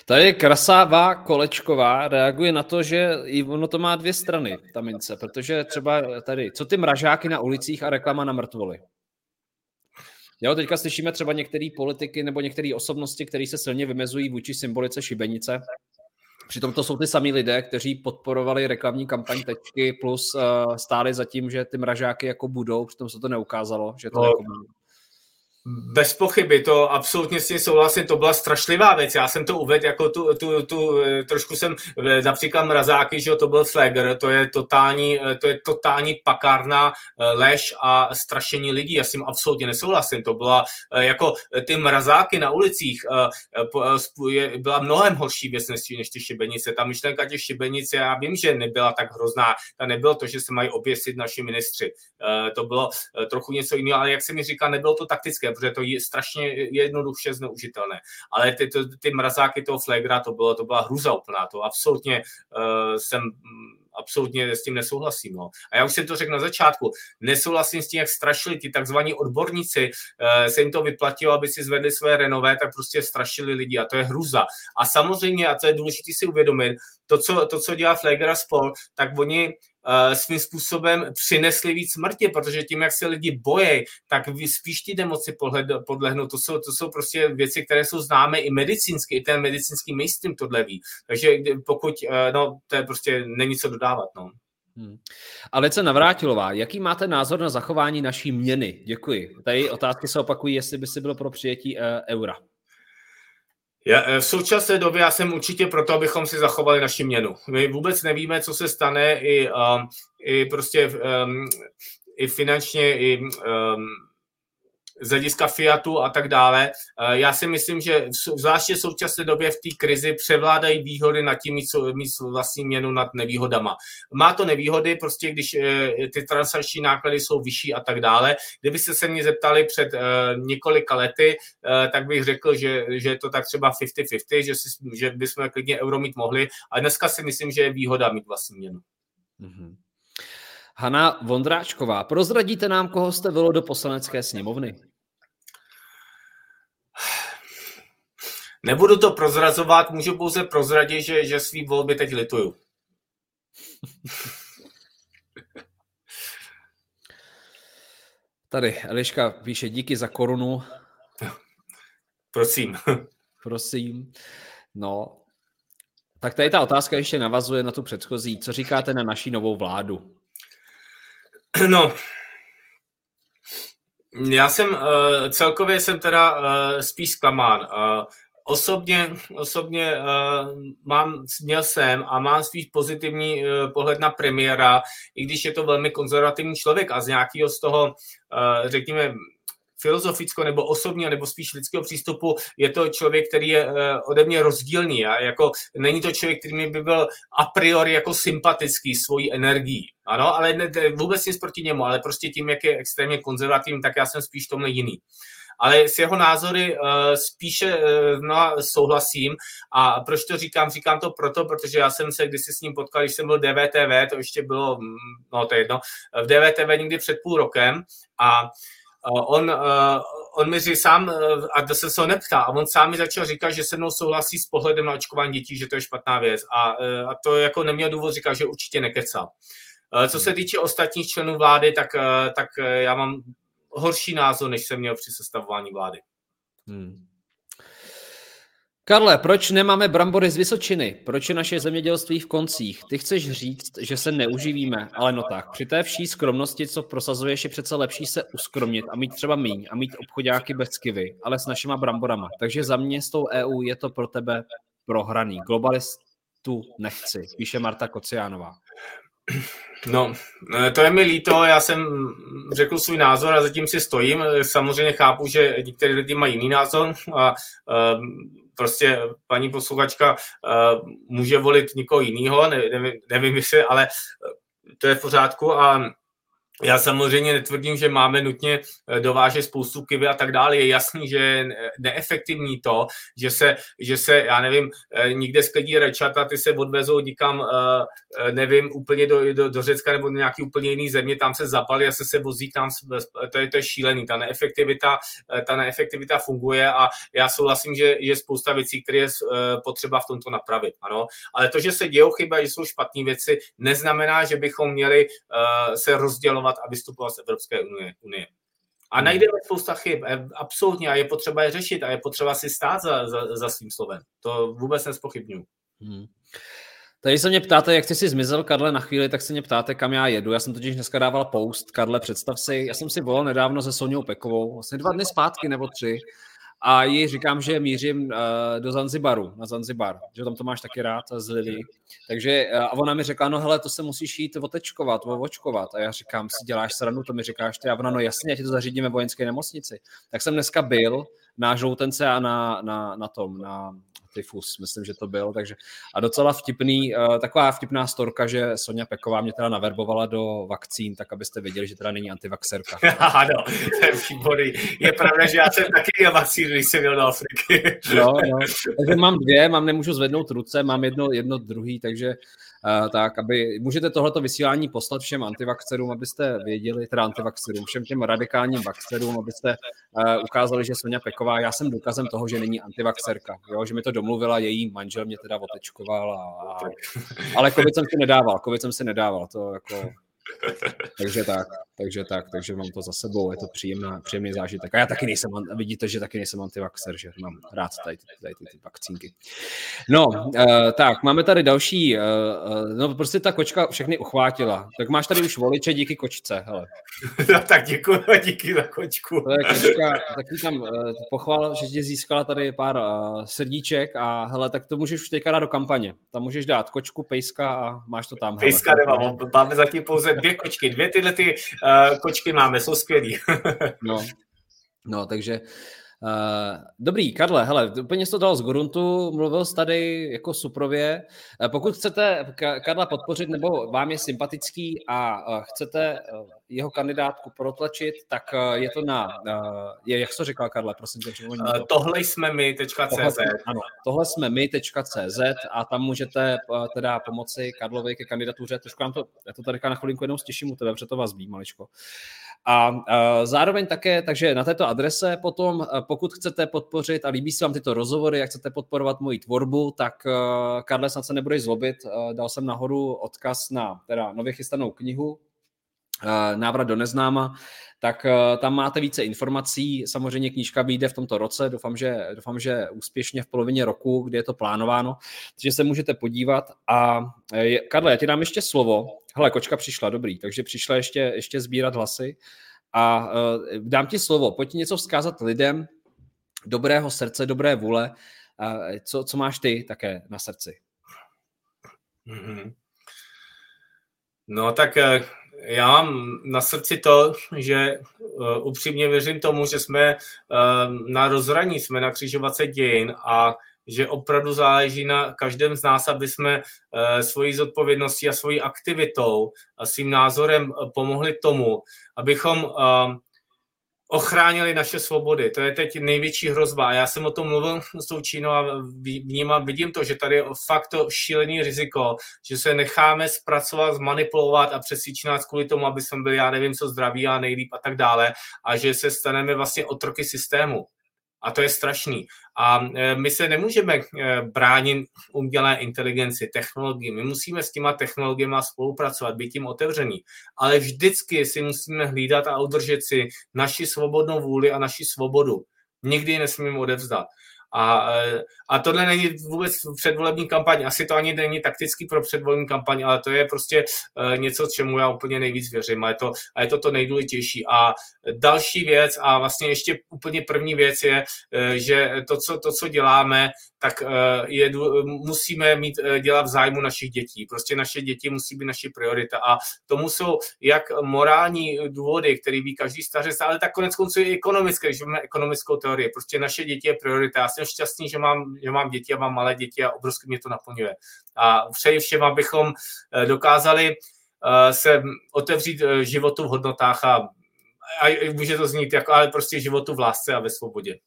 Tady Krasává Kolečková reaguje na to, že i ono to má dvě strany, ta mince, protože třeba tady, co ty mražáky na ulicích a reklama na mrtvoly. Jo, teďka slyšíme třeba některé politiky nebo některé osobnosti, které se silně vymezují vůči symbolice šibenice. Přitom to jsou ty samý lidé, kteří podporovali reklamní kampaň Tečky plus uh, stáli za tím, že ty mražáky jako budou, přitom se to neukázalo, že to no, jako bez pochyby, to absolutně s tím souhlasím, to byla strašlivá věc. Já jsem to uvedl jako tu, tu, tu trošku jsem, eh, například mrazáky, že to byl flagger, to je totální, eh, to je totální pakárna eh, lež a strašení lidí. Já s tím absolutně nesouhlasím. To byla jako ty mrazáky na ulicích byla mnohem horší věc než ty šibenice. Ta myšlenka těch šibenic, já vím, že nebyla tak hrozná. Ta nebylo to, že se mají oběsit naši ministři. To bylo trochu něco jiného, ale jak se mi říká, nebylo to taktické protože to je strašně jednoduše zneužitelné. Ale ty, ty, ty mrazáky toho flagra, to, bylo, to byla hruza úplná, to absolutně uh, jsem absolutně s tím nesouhlasím. No. A já už jsem to řekl na začátku, nesouhlasím s tím, jak strašili ti takzvaní odborníci, eh, se jim to vyplatilo, aby si zvedli své renové, tak prostě strašili lidi a to je hruza. A samozřejmě, a to je důležité si uvědomit, to, co, to, co dělá Flager a spol, tak oni svým způsobem přinesly víc smrti, protože tím, jak se lidi bojí, tak spíš ty nemoci podlehnou. To jsou, to jsou prostě věci, které jsou známé i medicínsky, i ten medicínský mainstream tohle ví. Takže pokud, no, to je prostě není co dodávat, no. Hmm. Alece Navrátilová, jaký máte názor na zachování naší měny? Děkuji. Tady otázky se opakují, jestli by si bylo pro přijetí uh, eura. Já, eh, v současné době já jsem určitě proto, abychom si zachovali naši měnu. My vůbec nevíme, co se stane i, um, i prostě um, i finančně, i um, z hlediska Fiatu a tak dále. Eh, já si myslím, že zvláště v současné době v té krizi převládají výhody nad tím mít, mít vlastní měnu nad nevýhodama. Má to nevýhody, prostě když eh, ty transakční náklady jsou vyšší a tak dále. Kdybyste se mě zeptali před eh, několika lety, tak bych řekl, že, že je to tak třeba 50-50, že, si, že bychom klidně euro mít mohli, ale dneska si myslím, že je výhoda mít vlastní měnu. Mm-hmm. Hana Vondráčková, prozradíte nám, koho jste bylo do poslanecké sněmovny? Nebudu to prozrazovat, můžu pouze prozradit, že, že svý volby teď lituju. Tady Eliška píše díky za korunu. Prosím. Prosím. No, tak tady ta otázka ještě navazuje na tu předchozí. Co říkáte na naší novou vládu? No, já jsem uh, celkově jsem teda uh, spíš zklamán. Uh, osobně, osobně uh, mám, měl jsem a mám spíš pozitivní uh, pohled na premiéra, i když je to velmi konzervativní člověk a z nějakého z toho, uh, řekněme, filozofického nebo osobního nebo spíš lidského přístupu je to člověk, který je ode mě rozdílný. A jako není to člověk, který mi by byl a priori jako sympatický svojí energií. Ano, ale ne, vůbec nic proti němu, ale prostě tím, jak je extrémně konzervativní, tak já jsem spíš tomhle jiný ale s jeho názory uh, spíše no, souhlasím. A proč to říkám? Říkám to proto, protože já jsem se kdysi s ním potkal, když jsem byl DVTV, to ještě bylo, mm, no to je jedno, v DVTV někdy před půl rokem a on, on mi říká sám, a to se se ho neptá, a on sám mi začal říkat, že se mnou souhlasí s pohledem na očkování dětí, že to je špatná věc. A, a to jako neměl důvod říkat, že určitě nekecá. Co se týče ostatních členů vlády, tak, tak já mám horší názor, než jsem měl při sestavování vlády. Hmm. Karle, proč nemáme brambory z Vysočiny? Proč je naše zemědělství v koncích? Ty chceš říct, že se neuživíme, ale no tak, při té vší skromnosti, co prosazuješ, je přece lepší se uskromnit a mít třeba míň a mít obchodáky bez kivy, ale s našima bramborama. Takže za mě s tou EU je to pro tebe prohraný. Globalistu nechci, píše Marta Kociánová. No, eh, to je mi líto, já jsem řekl svůj názor a zatím si stojím. Samozřejmě chápu, že některé lidi mají jiný názor a uh, prostě paní posluchačka uh, může volit někoho jiného, ne, nevím, nevím jestli, ale to je v pořádku a já samozřejmě netvrdím, že máme nutně eh, dovážet spoustu kivy a tak dále. Je jasný, že je neefektivní to, že se, že se já nevím, eh, nikde sklidí rečata, ty se odvezou nikam, eh, nevím, úplně do, do, do Řecka nebo do nějaký úplně jiný země, tam se zapalí a se se vozí tam, to je, to je šílený. Ta neefektivita, ta neefektivita funguje a já souhlasím, že je spousta věcí, které je potřeba v tomto napravit. Ano. Ale to, že se dějou chyba, že jsou špatné věci, neznamená, že bychom měli se rozdělovat vystupovat a vystupovat z Evropské unie. unie. A hmm. najdeme spousta chyb, e, absolutně, a je potřeba je řešit a je potřeba si stát za, za, za svým slovem. To vůbec nespochybnuju. Hmm. Tady se mě ptáte, jak jsi si zmizel, Karle, na chvíli, tak se mě ptáte, kam já jedu. Já jsem totiž dneska dával post, Karle, představ si, já jsem si volal nedávno se Soňou Pekovou, vlastně dva dny zpátky nebo tři, a jí říkám, že mířím uh, do Zanzibaru, na Zanzibar, že tam to máš taky rád z Lily. Takže uh, a ona mi řekla, no hele, to se musíš jít otečkovat, ovočkovat. A já říkám, si děláš sranu, to mi říkáš ty. A ona, no jasně, ti to zařídíme vojenské nemocnici. Tak jsem dneska byl na žloutence a na, na, na tom, na tyfus, myslím, že to byl, takže a docela vtipný, uh, taková vtipná storka, že Sonja Peková mě teda naverbovala do vakcín, tak abyste věděli, že teda není antivaxerka. [laughs] ano, to je výborný. Je pravda, že já jsem taky měl vakcín, když jsem měl do Afriky. no, no. Takže mám dvě, mám, nemůžu zvednout ruce, mám jedno, jedno druhý, takže tak, aby můžete tohleto vysílání poslat všem antivaxerům, abyste věděli, teda antivaxerům, všem těm radikálním vaxerům, abyste uh, ukázali, že Sonja Peková, já jsem důkazem toho, že není antivaxerka, jo, že mi to domluvila, její manžel mě teda otečkoval, a, ale covid jsem si nedával, covid jsem si nedával, to jako takže tak, takže tak, takže mám to za sebou, je to příjemná, příjemný zážitek. A já taky nejsem, vidíte, že taky nejsem antivaxer, že mám rád tady, tady ty, ty vakcínky. No, uh, tak, máme tady další, uh, no prostě ta kočka všechny uchvátila. Tak máš tady už voliče díky kočce, hele. No, tak děkuji, díky za kočku. To je kočka, taky tam uh, pochval, že ti získala tady pár uh, srdíček a hele, tak to můžeš už teďka dát do kampaně. Tam můžeš dát kočku, pejska a máš to tam. Pejska nemám, máme zatím pouze dvě kočky, dvě tyhle ty uh, kočky máme, jsou skvělý. no. [laughs] no, takže dobrý, Karle, hele, úplně jsi to dal z Goruntu, mluvil jsi tady jako suprově. Uh, pokud chcete Karla podpořit nebo vám je sympatický a uh, chcete jeho kandidátku protlačit, tak je to na, je, jak jsi to říkal, Karle, prosím tě, to. Tohle jsme my.cz. Tohle, ano, tohle jsme my.cz a tam můžete teda pomoci Karlovi ke kandidatuře. Trošku nám to, já to tady na chvilinku jenom stěším u tebe, protože to vás ví maličko. A uh, zároveň také, takže na této adrese potom, uh, pokud chcete podpořit a líbí se vám tyto rozhovory a chcete podporovat moji tvorbu, tak uh, Karle, snad se nebudeš zlobit, dal jsem nahoru odkaz na teda nově chystanou knihu, Návrat do neznáma, tak tam máte více informací. Samozřejmě knížka vyjde v tomto roce, doufám, že, doufám, že úspěšně v polovině roku, kdy je to plánováno, takže se můžete podívat. A Karle, já ti dám ještě slovo. Hele, kočka přišla, dobrý, takže přišla ještě, ještě sbírat hlasy. A dám ti slovo, pojď něco vzkázat lidem dobrého srdce, dobré vůle. Co, co máš ty také na srdci? Mm-hmm. No tak eh, já mám na srdci to, že uh, upřímně věřím tomu, že jsme uh, na rozhraní, jsme na křižovatce dějin a že opravdu záleží na každém z nás, aby jsme uh, svojí zodpovědností a svojí aktivitou a svým názorem pomohli tomu, abychom ochránili naše svobody. To je teď největší hrozba. Já jsem o tom mluvil s tou Čínou a vnímám, vidím to, že tady je fakt to šílený riziko, že se necháme zpracovat, zmanipulovat a přesvědčit nás kvůli tomu, aby jsme byli, já nevím, co zdraví a nejlíp a tak dále, a že se staneme vlastně otroky systému. A to je strašný. A e, my se nemůžeme e, bránit umělé inteligenci, technologii. My musíme s těma technologiemi spolupracovat, být tím otevřený. Ale vždycky si musíme hlídat a udržet si naši svobodnou vůli a naši svobodu. Nikdy ji nesmíme odevzdat. A, a tohle není vůbec předvolební kampaň, asi to ani není taktický pro předvolební kampaň, ale to je prostě uh, něco, čemu já úplně nejvíc věřím a je, to, a je to to nejdůležitější. A další věc a vlastně ještě úplně první věc je, uh, že to co, to, co děláme, tak je, musíme mít dělat v zájmu našich dětí. Prostě naše děti musí být naše priorita a tomu jsou jak morální důvody, který ví každý stařec, ale tak konec konců i ekonomické, když máme ekonomickou teorii. Prostě naše děti je priorita. Já jsem šťastný, že mám že mám děti a mám malé děti a obrovsky mě to naplňuje. A přeji všem, abychom eh, dokázali eh, se otevřít eh, životu v hodnotách a, a může to znít jako, ale prostě životu v lásce a ve svobodě.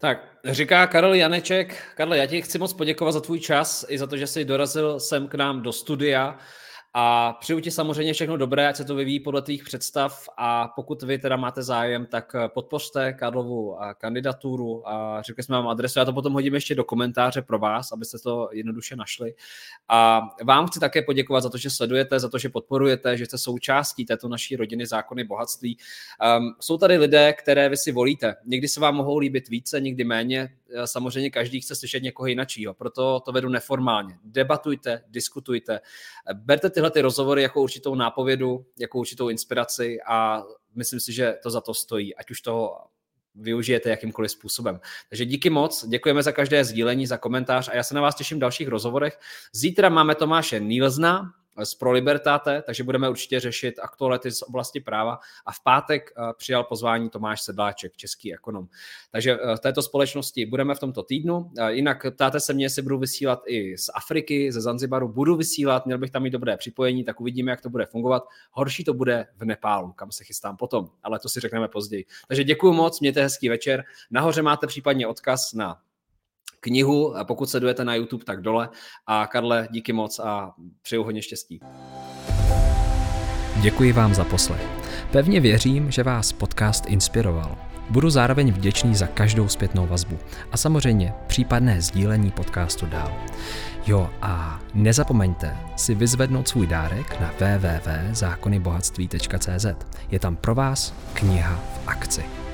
Tak, říká Karel Janeček. Karle, já ti chci moc poděkovat za tvůj čas i za to, že jsi dorazil sem k nám do studia. A přeju ti samozřejmě všechno dobré, ať se to vyvíjí podle tvých představ a pokud vy teda máte zájem, tak eh, podpořte Karlovu eh, kandidaturu a řekli jsme vám adresu, já to potom hodím ještě do komentáře pro vás, abyste to jednoduše našli. A vám chci také poděkovat za to, že sledujete, za to, že podporujete, že jste součástí této naší rodiny zákony bohatství. Um, jsou tady lidé, které vy si volíte. Někdy se vám mohou líbit více, někdy méně. Eh, samozřejmě každý chce slyšet někoho jiného, proto to vedu neformálně. Debatujte, diskutujte, berte tyhle ty rozhovory jako určitou nápovědu, jako určitou inspiraci a myslím si, že to za to stojí, ať už toho využijete jakýmkoliv způsobem. Takže díky moc, děkujeme za každé sdílení, za komentář a já se na vás těším v dalších rozhovorech. Zítra máme Tomáše Nilzna, z Pro Libertate, takže budeme určitě řešit aktuality z oblasti práva a v pátek eh, přijal pozvání Tomáš Sedláček, český ekonom. Takže eh, v této společnosti budeme v tomto týdnu. Eh, jinak ptáte se mě, jestli budu vysílat i z Afriky, ze Zanzibaru, budu vysílat, měl bych tam mít dobré připojení, tak uvidíme, jak to bude fungovat. Horší to bude v Nepálu, kam se chystám potom, ale to si řekneme později. Takže děkuji moc, mějte hezký večer. Nahoře máte případně odkaz na knihu. Pokud sledujete na YouTube, tak dole. A Karle, díky moc a přeju hodně štěstí. Děkuji vám za poslech. Pevně věřím, že vás podcast inspiroval. Budu zároveň vděčný za každou zpětnou vazbu a samozřejmě případné sdílení podcastu dál. Jo a nezapomeňte si vyzvednout svůj dárek na www.zákonybohatství.cz. Je tam pro vás kniha v akci.